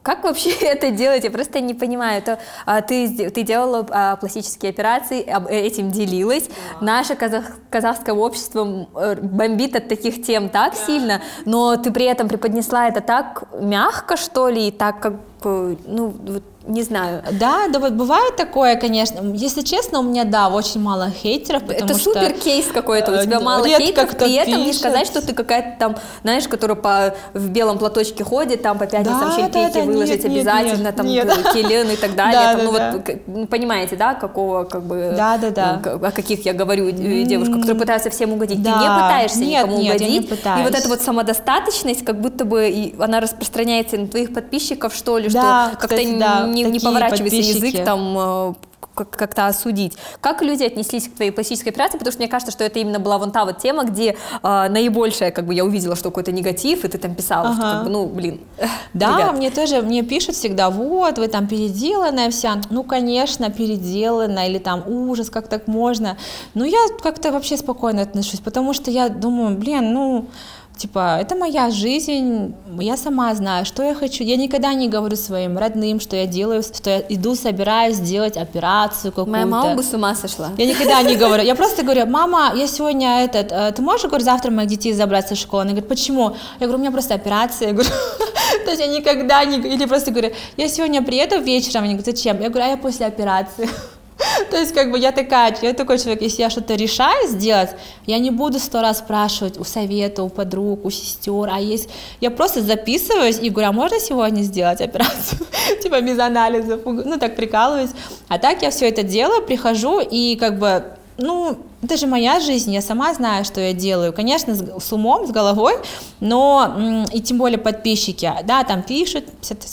как вообще это делать? Я просто не понимаю. Это, а, ты, ты делала а, пластические операции, об, э, этим делилась. Да. Наше казах, казахское общество э, бомбит от таких тем так да. сильно, но ты при этом преподнесла это так мягко, что ли, и так как, ну, вот не знаю. Да, да, вот бывает такое, конечно. Если честно, у меня, да, очень мало хейтеров, потому Это супер кейс какой-то, у тебя э, мало хейтеров, при этом пишет. не сказать, что ты какая-то там, знаешь, которая по, в белом платочке ходит, там по пятницам да, щельпейки да, да, выложить нет, обязательно, нет, там нет. килен и так далее. Да, там, да, ну да. вот, понимаете, да, какого, как бы, да, да, да. о каких я говорю э, девушках, которые пытаются всем угодить. Да. Ты не пытаешься нет, никому нет, угодить. Я не пытаюсь. И вот эта вот самодостаточность, как будто бы она распространяется на твоих подписчиков, что ли, да, что как-то да, не, не поворачивается язык там э, как-то осудить. Как люди отнеслись к твоей пластической операции? Потому что мне кажется, что это именно была вон та вот тема, где э, наибольшее, как бы я увидела, что какой-то негатив, и ты там писала, ага. что как бы, ну, блин. Да, ребят. мне тоже, мне пишут всегда, вот, вы там переделанная вся. Ну, конечно, переделанная, или там ужас, как так можно. Но я как-то вообще спокойно отношусь, потому что я думаю, блин, ну, Типа, это моя жизнь, я сама знаю, что я хочу. Я никогда не говорю своим родным, что я делаю, что я иду, собираюсь сделать операцию какую-то. Моя мама бы с ума сошла. Я никогда не говорю. Я просто говорю, мама, я сегодня этот, э, ты можешь, говорю, завтра моих детей забрать со школы? Она говорит, почему? Я говорю, у меня просто операция. Я говорю, то есть я никогда не... Или просто говорю, я сегодня приеду вечером. Они говорят, зачем? Я говорю, а я после операции. То есть, как бы я такая, я такой человек, если я что-то решаю сделать, я не буду сто раз спрашивать у совета, у подруг, у сестер, а есть, я просто записываюсь и говорю, а можно сегодня сделать операцию, типа без анализов, ну так прикалываюсь, а так я все это делаю, прихожу и как бы ну, это же моя жизнь, я сама знаю, что я делаю. Конечно, с, с умом, с головой, но и тем более подписчики, да, там пишут,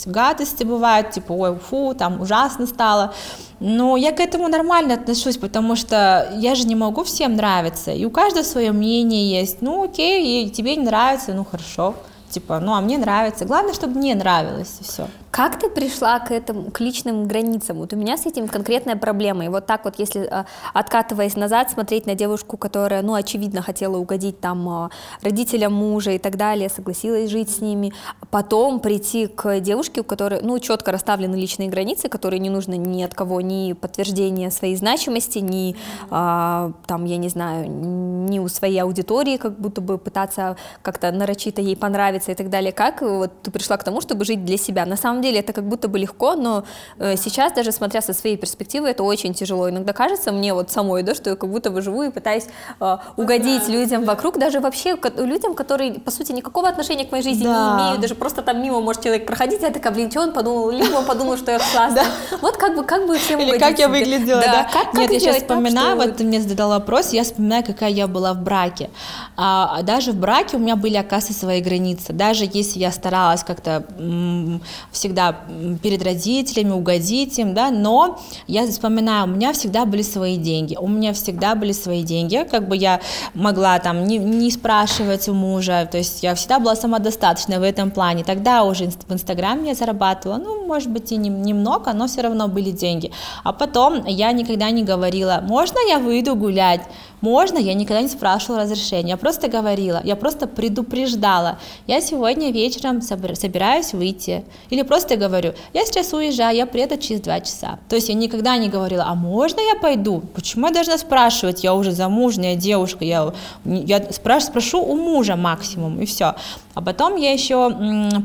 гадости бывают, типа, ой, фу, там ужасно стало. Но я к этому нормально отношусь, потому что я же не могу всем нравиться, и у каждого свое мнение есть. Ну, окей, и тебе не нравится, ну хорошо типа, ну, а мне нравится. Главное, чтобы мне нравилось, и все. Как ты пришла к этому, к личным границам? Вот у меня с этим конкретная проблема. И вот так вот, если а, откатываясь назад, смотреть на девушку, которая, ну, очевидно, хотела угодить там а, родителям мужа и так далее, согласилась жить с ними, потом прийти к девушке, у которой, ну, четко расставлены личные границы, которые не нужно ни от кого ни подтверждения своей значимости, ни, а, там, я не знаю, ни у своей аудитории, как будто бы пытаться как-то нарочито ей понравиться и так далее. Как вот ты пришла к тому, чтобы жить для себя? На самом деле это как будто бы легко, но э, сейчас даже смотря со своей перспективы, это очень тяжело. Иногда кажется мне вот самой, да, что я как будто бы живу и пытаюсь э, угодить людям вокруг, даже вообще людям, которые, по сути, никакого отношения к моей жизни да. не имеют, даже просто там мимо может человек проходить, я такая, блин, что он подумал, либо он подумал, что я классная. Вот как бы, как бы всем Или как я выглядела, да. Нет, я сейчас вспоминаю, вот ты мне задала вопрос, я вспоминаю, какая я была в браке. А, а даже в браке у меня были, оказывается, свои границы. Даже если я старалась как-то всегда перед родителями угодить им, да, но я вспоминаю, у меня всегда были свои деньги, у меня всегда были свои деньги, как бы я могла там не, не спрашивать у мужа, то есть я всегда была самодостаточна в этом плане. Тогда уже в Инстаграме я зарабатывала, ну, может быть, и не, немного, но все равно были деньги. А потом я никогда не говорила, можно я выйду гулять? Можно, я никогда не спрашивала разрешения, я просто говорила, я просто предупреждала, я сегодня вечером собираюсь выйти, или просто говорю, я сейчас уезжаю, я приеду через два часа. То есть я никогда не говорила, а можно я пойду? Почему я должна спрашивать, я уже замужняя девушка, я, я спраш, спрошу у мужа максимум, и все. А потом я еще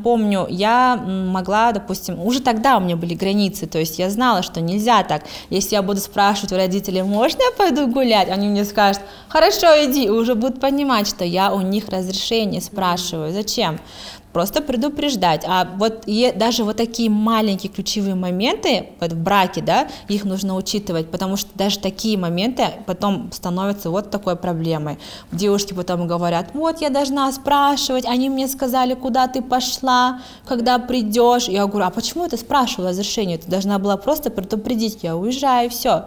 помню, я могла, допустим, уже тогда у меня были границы, то есть я знала, что нельзя так. Если я буду спрашивать у родителей, можно я пойду гулять, они мне скажут, хорошо, иди, уже будут понимать, что я у них разрешение спрашиваю. Зачем? Просто предупреждать. А вот и даже вот такие маленькие ключевые моменты вот в браке, да, их нужно учитывать, потому что даже такие моменты потом становятся вот такой проблемой. Девушки потом говорят, вот я должна спрашивать, они мне сказали, куда ты пошла, когда придешь. Я говорю, а почему ты спрашивала разрешение? Ты должна была просто предупредить, я уезжаю, и все.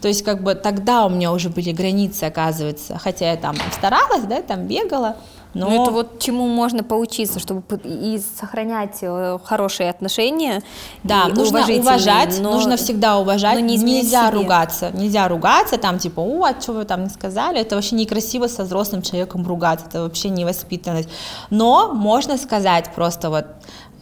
То есть как бы тогда у меня уже были границы, оказывается, хотя я там старалась, да, там бегала, но... Ну, это вот чему можно поучиться, чтобы и сохранять э, хорошие отношения. Да, нужно уважать, но... нужно всегда уважать. Но не нельзя себе. ругаться, нельзя ругаться, там типа, о, а что вы там не сказали, это вообще некрасиво со взрослым человеком ругаться, это вообще невоспитанность. Но можно сказать просто вот,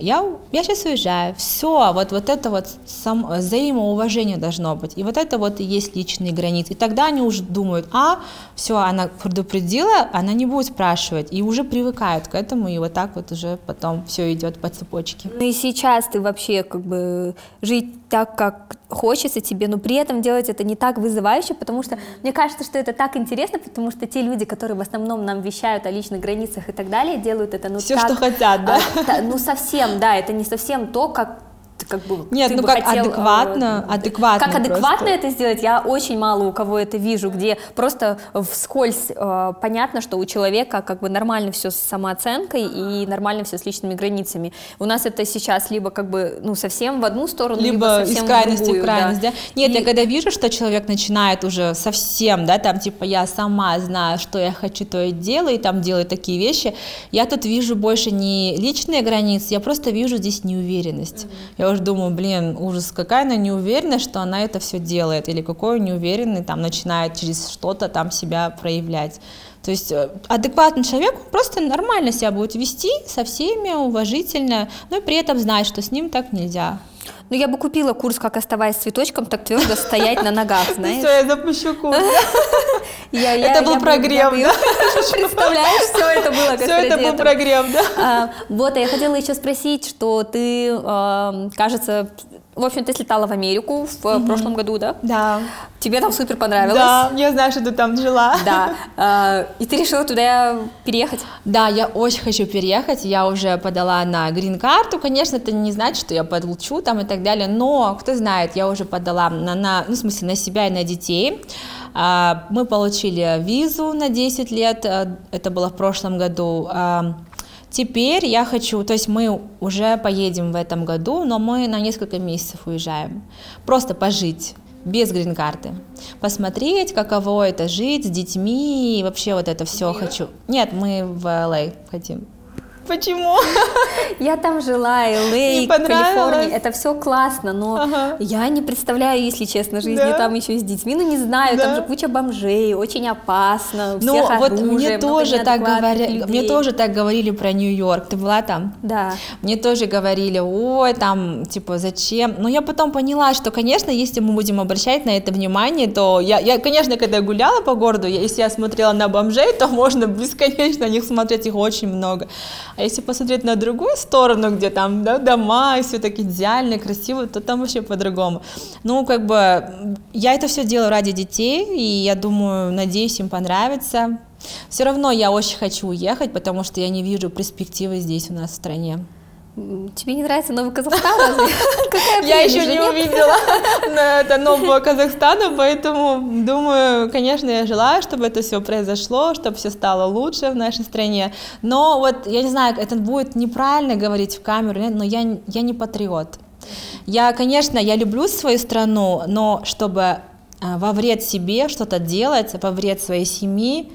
я, я сейчас уезжаю, все, вот, вот это вот сам, взаимоуважение должно быть, и вот это вот и есть личные границы, и тогда они уже думают, а, все, она предупредила, она не будет спрашивать, и уже привыкают к этому, и вот так вот уже потом все идет по цепочке. Ну и сейчас ты вообще как бы жить так, как хочется тебе, но при этом делать это не так вызывающе, потому что мне кажется, что это так интересно, потому что те люди, которые в основном нам вещают о личных границах и так далее, делают это ну все, так, что хотят, да? А, ну совсем, да, это не совсем то, как как бы Нет, ты ну бы как хотел, адекватно, э, адекватно. Как адекватно просто. это сделать, я очень мало у кого это вижу, где просто вскользь э, понятно, что у человека как бы нормально все с самооценкой и нормально все с личными границами. У нас это сейчас либо как бы ну совсем в одну сторону, либо, либо совсем из крайности в другую, в крайность, да. да? Нет, и... я когда вижу, что человек начинает уже совсем, да, там типа я сама знаю, что я хочу, то и делаю, и там делаю такие вещи, я тут вижу больше не личные границы, я просто вижу здесь неуверенность. Mm-hmm. Я уже думаю, блин, ужас, какая она неуверенная, что она это все делает, или какой неуверенный там начинает через что-то там себя проявлять. То есть э, адекватный человек просто нормально себя будет вести со всеми, уважительно, но и при этом знать, что с ним так нельзя. Ну, я бы купила курс «Как оставаясь цветочком, так твердо стоять на ногах», знаешь? Все, я запущу курс. Это был прогрев, да? Представляешь, все это было Все это был прогрев, да? А, вот, а я хотела еще спросить, что ты, кажется, в общем, ты слетала в Америку в mm-hmm. прошлом году, да? Да. Тебе там супер понравилось? Да, я знаю, что ты там жила. Да. А, и ты решила туда переехать? Да, я очень хочу переехать. Я уже подала на грин-карту. Конечно, это не значит, что я получу там и так далее, но, кто знает, я уже подала на, на ну, в смысле, на себя и на детей. А, мы получили визу на 10 лет, э, это было в прошлом году. А, Теперь я хочу, то есть мы уже поедем в этом году, но мы на несколько месяцев уезжаем. Просто пожить без грин-карты. Посмотреть, каково это жить с детьми, и вообще вот это все хочу. Нет, мы в LA хотим. Почему? Я там жила, LA, Калифорния, это все классно, но ага. я не представляю, если честно, жизни да? там еще с детьми, ну не знаю, да? там же куча бомжей, очень опасно, у ну, вот мне тоже так говорили, мне тоже так говорили про Нью-Йорк, ты была там? Да. Мне тоже говорили, ой, там, типа, зачем? Но я потом поняла, что, конечно, если мы будем обращать на это внимание, то я, я конечно, когда гуляла по городу, я, если я смотрела на бомжей, то можно бесконечно на них смотреть, их очень много. А если посмотреть на другую сторону, где там да, дома и все так идеально, красиво, то там вообще по-другому. Ну, как бы, я это все делаю ради детей, и я думаю, надеюсь, им понравится. Все равно я очень хочу уехать, потому что я не вижу перспективы здесь у нас в стране. Тебе не нравится Новый Казахстан? Я еще не увидела это нового Казахстана, поэтому думаю, конечно, я желаю, чтобы это все произошло, чтобы все стало лучше в нашей стране. Но вот, я не знаю, это будет неправильно говорить в камеру, но я, я не патриот. Я, конечно, я люблю свою страну, но чтобы э, во вред себе что-то делать, во вред своей семьи,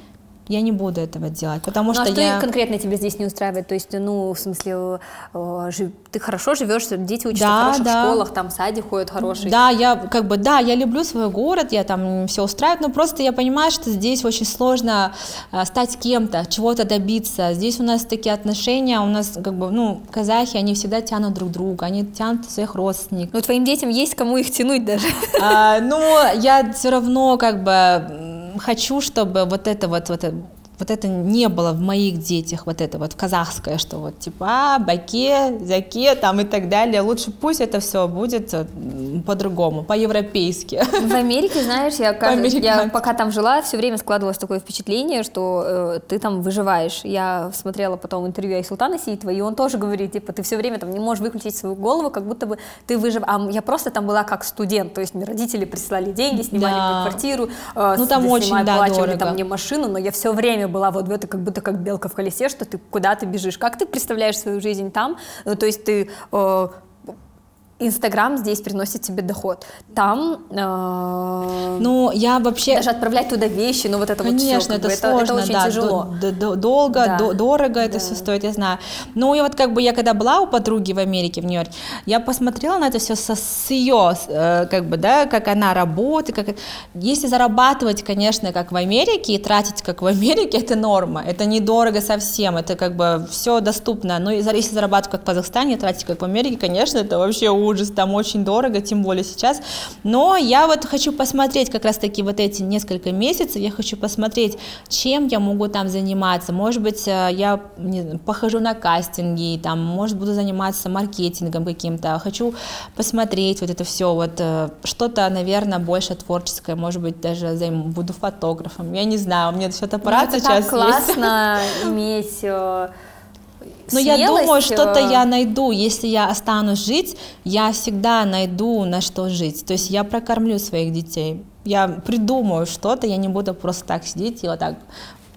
я не буду этого делать, потому ну, что, а что я... конкретно тебя здесь не устраивает? То есть, ну, в смысле, э, ты хорошо живешь, дети учатся да, в хороших да. школах, там сади ходят хорошие. Да, я как бы, да, я люблю свой город, я там все устраиваю, но просто я понимаю, что здесь очень сложно э, стать кем-то, чего-то добиться. Здесь у нас такие отношения, у нас как бы, ну, казахи, они всегда тянут друг друга, они тянут своих родственников. Ну, твоим детям есть кому их тянуть даже. А, ну, я все равно как бы хочу, чтобы вот это вот, вот вот это не было в моих детях, вот это вот казахское, что вот типа а, баке, заке там и так далее. Лучше пусть это все будет э, по-другому, по-европейски. В Америке, знаешь, я, как, я пока там жила, все время складывалось такое впечатление, что э, ты там выживаешь. Я смотрела потом интервью Айсултана Сиитова, и он тоже говорит, типа, ты все время там не можешь выключить свою голову, как будто бы ты выжив. А я просто там была как студент, то есть мне родители прислали деньги, снимали да. мне квартиру, э, ну там очень, да, дорого. там мне машину, но я все время была вот это как будто как белка в колесе, что ты куда-то бежишь. Как ты представляешь свою жизнь там? Ну, то есть ты э, Инстаграм здесь приносит тебе доход. Там, э, ну я вообще даже отправлять туда вещи, ну вот это конечно, вот все, это, сложно, это, это очень да, тяжело, д- д- долго, да. д- дорого да. это все стоит, я знаю. Ну и вот как бы я когда была у подруги в Америке в Нью-Йорке, я посмотрела на это все со с ее, э, как бы да, как она работает, как если зарабатывать, конечно, как в Америке и тратить как в Америке, это норма, это недорого совсем, это как бы все доступно. Но если зарабатывать как в Казахстане, тратить как в Америке, конечно, это вообще ужас, там очень дорого, тем более сейчас. Но я вот хочу посмотреть как раз-таки вот эти несколько месяцев, я хочу посмотреть, чем я могу там заниматься. Может быть, э, я похожу на кастинги, там, может, буду заниматься маркетингом каким-то. Хочу посмотреть вот это все, вот э, что-то, наверное, больше творческое, может быть, даже займу, буду фотографом. Я не знаю, у меня фотоаппарат ну, сейчас так классно иметь э, но я думаю, что-то я найду. Если я останусь жить, я всегда найду на что жить. То есть я прокормлю своих детей. Я придумаю что-то, я не буду просто так сидеть и вот так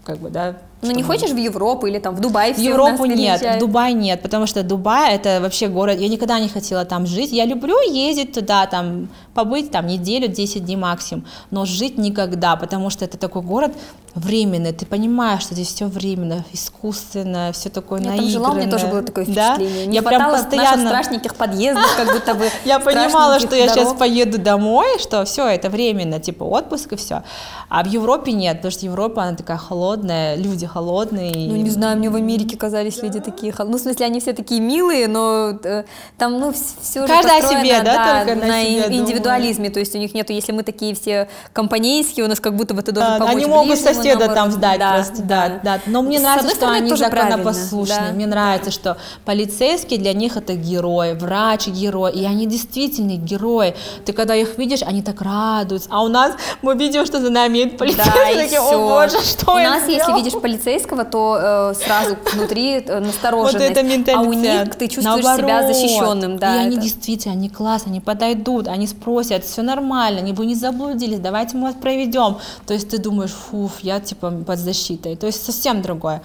как бы, да, ну не хочешь в Европу или там в Дубай? В Европу нет, в Дубай нет, потому что Дубай это вообще город, я никогда не хотела там жить. Я люблю ездить туда, там побыть там неделю, 10 дней максимум, но жить никогда, потому что это такой город временный, ты понимаешь, что здесь все временно, искусственно, все такое я там жила, у меня тоже было такое впечатление. Да? Не я прям постоянно... страшненьких подъездов, как будто бы Я понимала, что я сейчас поеду домой, что все, это временно, типа отпуск и все. А в Европе нет, потому что Европа, она такая холодная, люди холодные. Ну, не знаю, мне в Америке казались люди такие холодные. Ну, в смысле, они все такие милые, но э, там, ну, все Каждая себе, да, да только на, на себе, индивидуализме. Думаю. То есть у них нету, если мы такие все компанейские, у нас как будто бы ты должен да, помочь Они могут соседа там сдать да, просто, да, да. да. Но мне С нравится, что они законопослушные. Да, мне нравится, что полицейские для них это герой, врач герой, и они действительно герои. Ты когда их видишь, они так радуются. А у нас мы видим, что за нами идет полицейский, да, такие, о боже, что У нас, сделал? если видишь полицейского, то э, сразу внутри э, настороженность. Вот это менталитет. А у них ты чувствуешь Наоборот. себя защищенным, да. И это. они действительно, они классно, они подойдут, они спросят, все нормально, не вы не заблудились, давайте мы вас проведем. То есть ты думаешь, фуф, я типа под защитой. То есть совсем другое.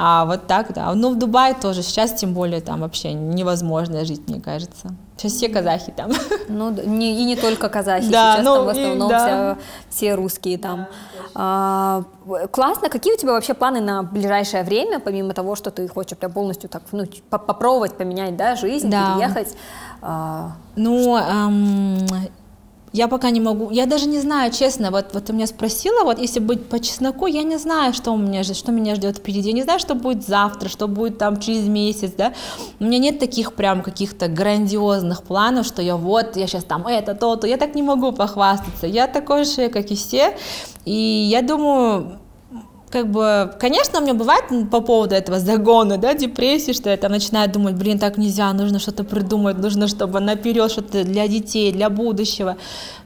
А вот так, да. Ну, в Дубае тоже сейчас, тем более, там вообще невозможно жить, мне кажется. Сейчас все казахи там. Ну, не, и не только казахи, да, сейчас ну, там в основном и, да. все, все русские там. А, классно. Какие у тебя вообще планы на ближайшее время, помимо того, что ты хочешь прям полностью так, ну, попробовать поменять, да, жизнь, да. переехать? А, ну, эм, я пока не могу, я даже не знаю, честно, вот, вот ты меня спросила, вот если быть по чесноку, я не знаю, что у меня что меня ждет впереди, я не знаю, что будет завтра, что будет там через месяц, да, у меня нет таких прям каких-то грандиозных планов, что я вот, я сейчас там это, то, то, я так не могу похвастаться, я такой же, как и все, и я думаю, как бы, конечно, у меня бывает по поводу этого загона, да, депрессии, что я там начинаю думать, блин, так нельзя, нужно что-то придумать, нужно, чтобы наперед что-то для детей, для будущего.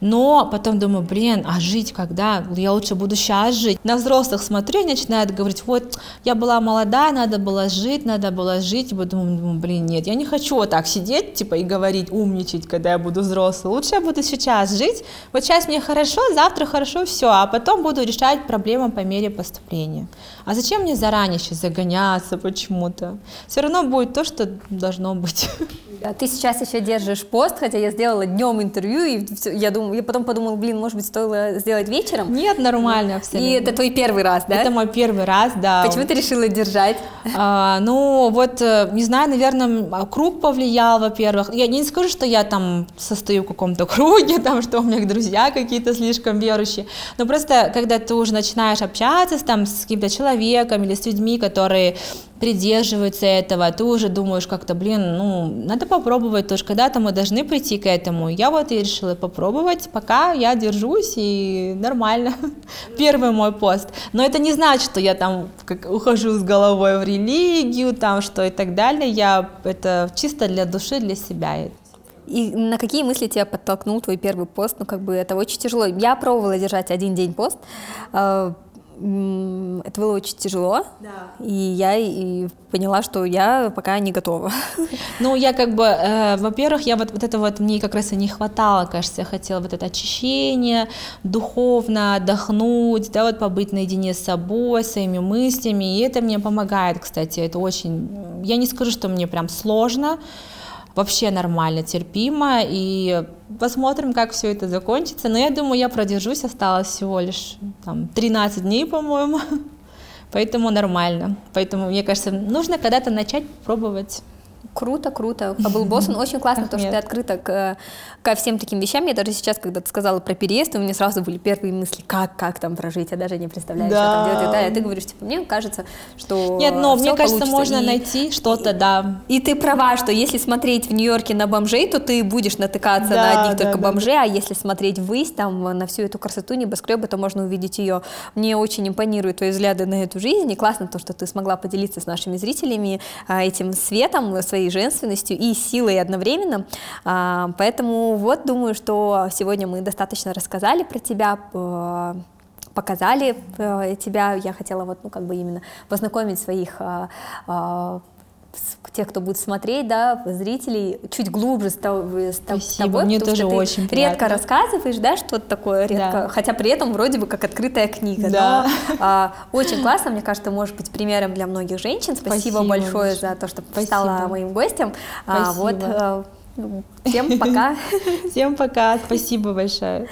Но потом думаю, блин, а жить когда? Я лучше буду сейчас жить. На взрослых смотрю и начинают говорить, вот, я была молодая, надо было жить, надо было жить. И думаю, думаю, блин, нет, я не хочу вот так сидеть, типа, и говорить, умничать, когда я буду взрослый. Лучше я буду сейчас жить. Вот сейчас мне хорошо, завтра хорошо, все, а потом буду решать проблемы по мере поступления настроение. А зачем мне заранее сейчас загоняться почему-то? Все равно будет то, что должно быть. Ты сейчас еще держишь пост, хотя я сделала днем интервью, и я, думаю, я потом подумала, блин, может быть, стоило сделать вечером? Нет, нормально абсолютно. И это твой первый раз, да? Это мой первый раз, да. Почему ты решила держать? А, ну, вот, э, не знаю, наверное, круг повлиял, во-первых. Я не скажу, что я там состою в каком-то круге, там, что у меня друзья какие-то слишком верующие, но просто, когда ты уже начинаешь общаться там, с каким-то человеком или с людьми, которые придерживаются этого, ты уже думаешь как-то, блин, ну, надо попробовать тоже, когда-то мы должны прийти к этому. Я вот и решила попробовать, пока я держусь и нормально. Первый мой пост. Но это не значит, что я там как, ухожу с головой в религию, там что и так далее. Я это чисто для души, для себя. И на какие мысли тебя подтолкнул твой первый пост? Ну, как бы это очень тяжело. Я пробовала держать один день пост, э, это было очень тяжело, да. и я и поняла, что я пока не готова. Ну, я как бы, э, во-первых, я вот, вот это вот, мне как раз и не хватало, кажется, я хотела вот это очищение, духовно отдохнуть, да, вот побыть наедине с собой, своими мыслями, и это мне помогает, кстати, это очень, я не скажу, что мне прям сложно, вообще нормально, терпимо, и посмотрим, как все это закончится. Но я думаю, я продержусь, осталось всего лишь там, 13 дней, по-моему, поэтому нормально. Поэтому, мне кажется, нужно когда-то начать пробовать Круто, круто. Фабл Боссон, очень классно, то, что ты открыта к, ко всем таким вещам. Я даже сейчас, когда ты сказала про переезд, у меня сразу были первые мысли, как, как там прожить, я даже не представляю, да. что там делать. Да, и ты говоришь, типа, мне кажется, что Нет, но мне кажется, можно и, найти что-то, да. И ты права, что если смотреть в Нью-Йорке на бомжей, то ты будешь натыкаться да, на одних да, только да, бомжей, да. а если смотреть ввысь, там, на всю эту красоту небоскреба, то можно увидеть ее. Мне очень импонируют твои взгляды на эту жизнь, и классно то, что ты смогла поделиться с нашими зрителями а, этим светом, своей женственностью и силой одновременно. А, поэтому вот думаю, что сегодня мы достаточно рассказали про тебя, показали э, тебя. Я хотела вот, ну, как бы именно познакомить своих а, а, тех, кто будет смотреть, да, зрителей, чуть глубже с, с Спасибо, тобой. Мне тоже очень приятно. редко рассказываешь, да, что-то такое редко, да. хотя при этом вроде бы как открытая книга. Да. Но, а, очень классно, мне кажется, может быть примером для многих женщин. Спасибо, Спасибо большое большое. за то, что Спасибо. стала моим гостем. Спасибо. А, вот, э, всем пока. Всем пока, спасибо большое.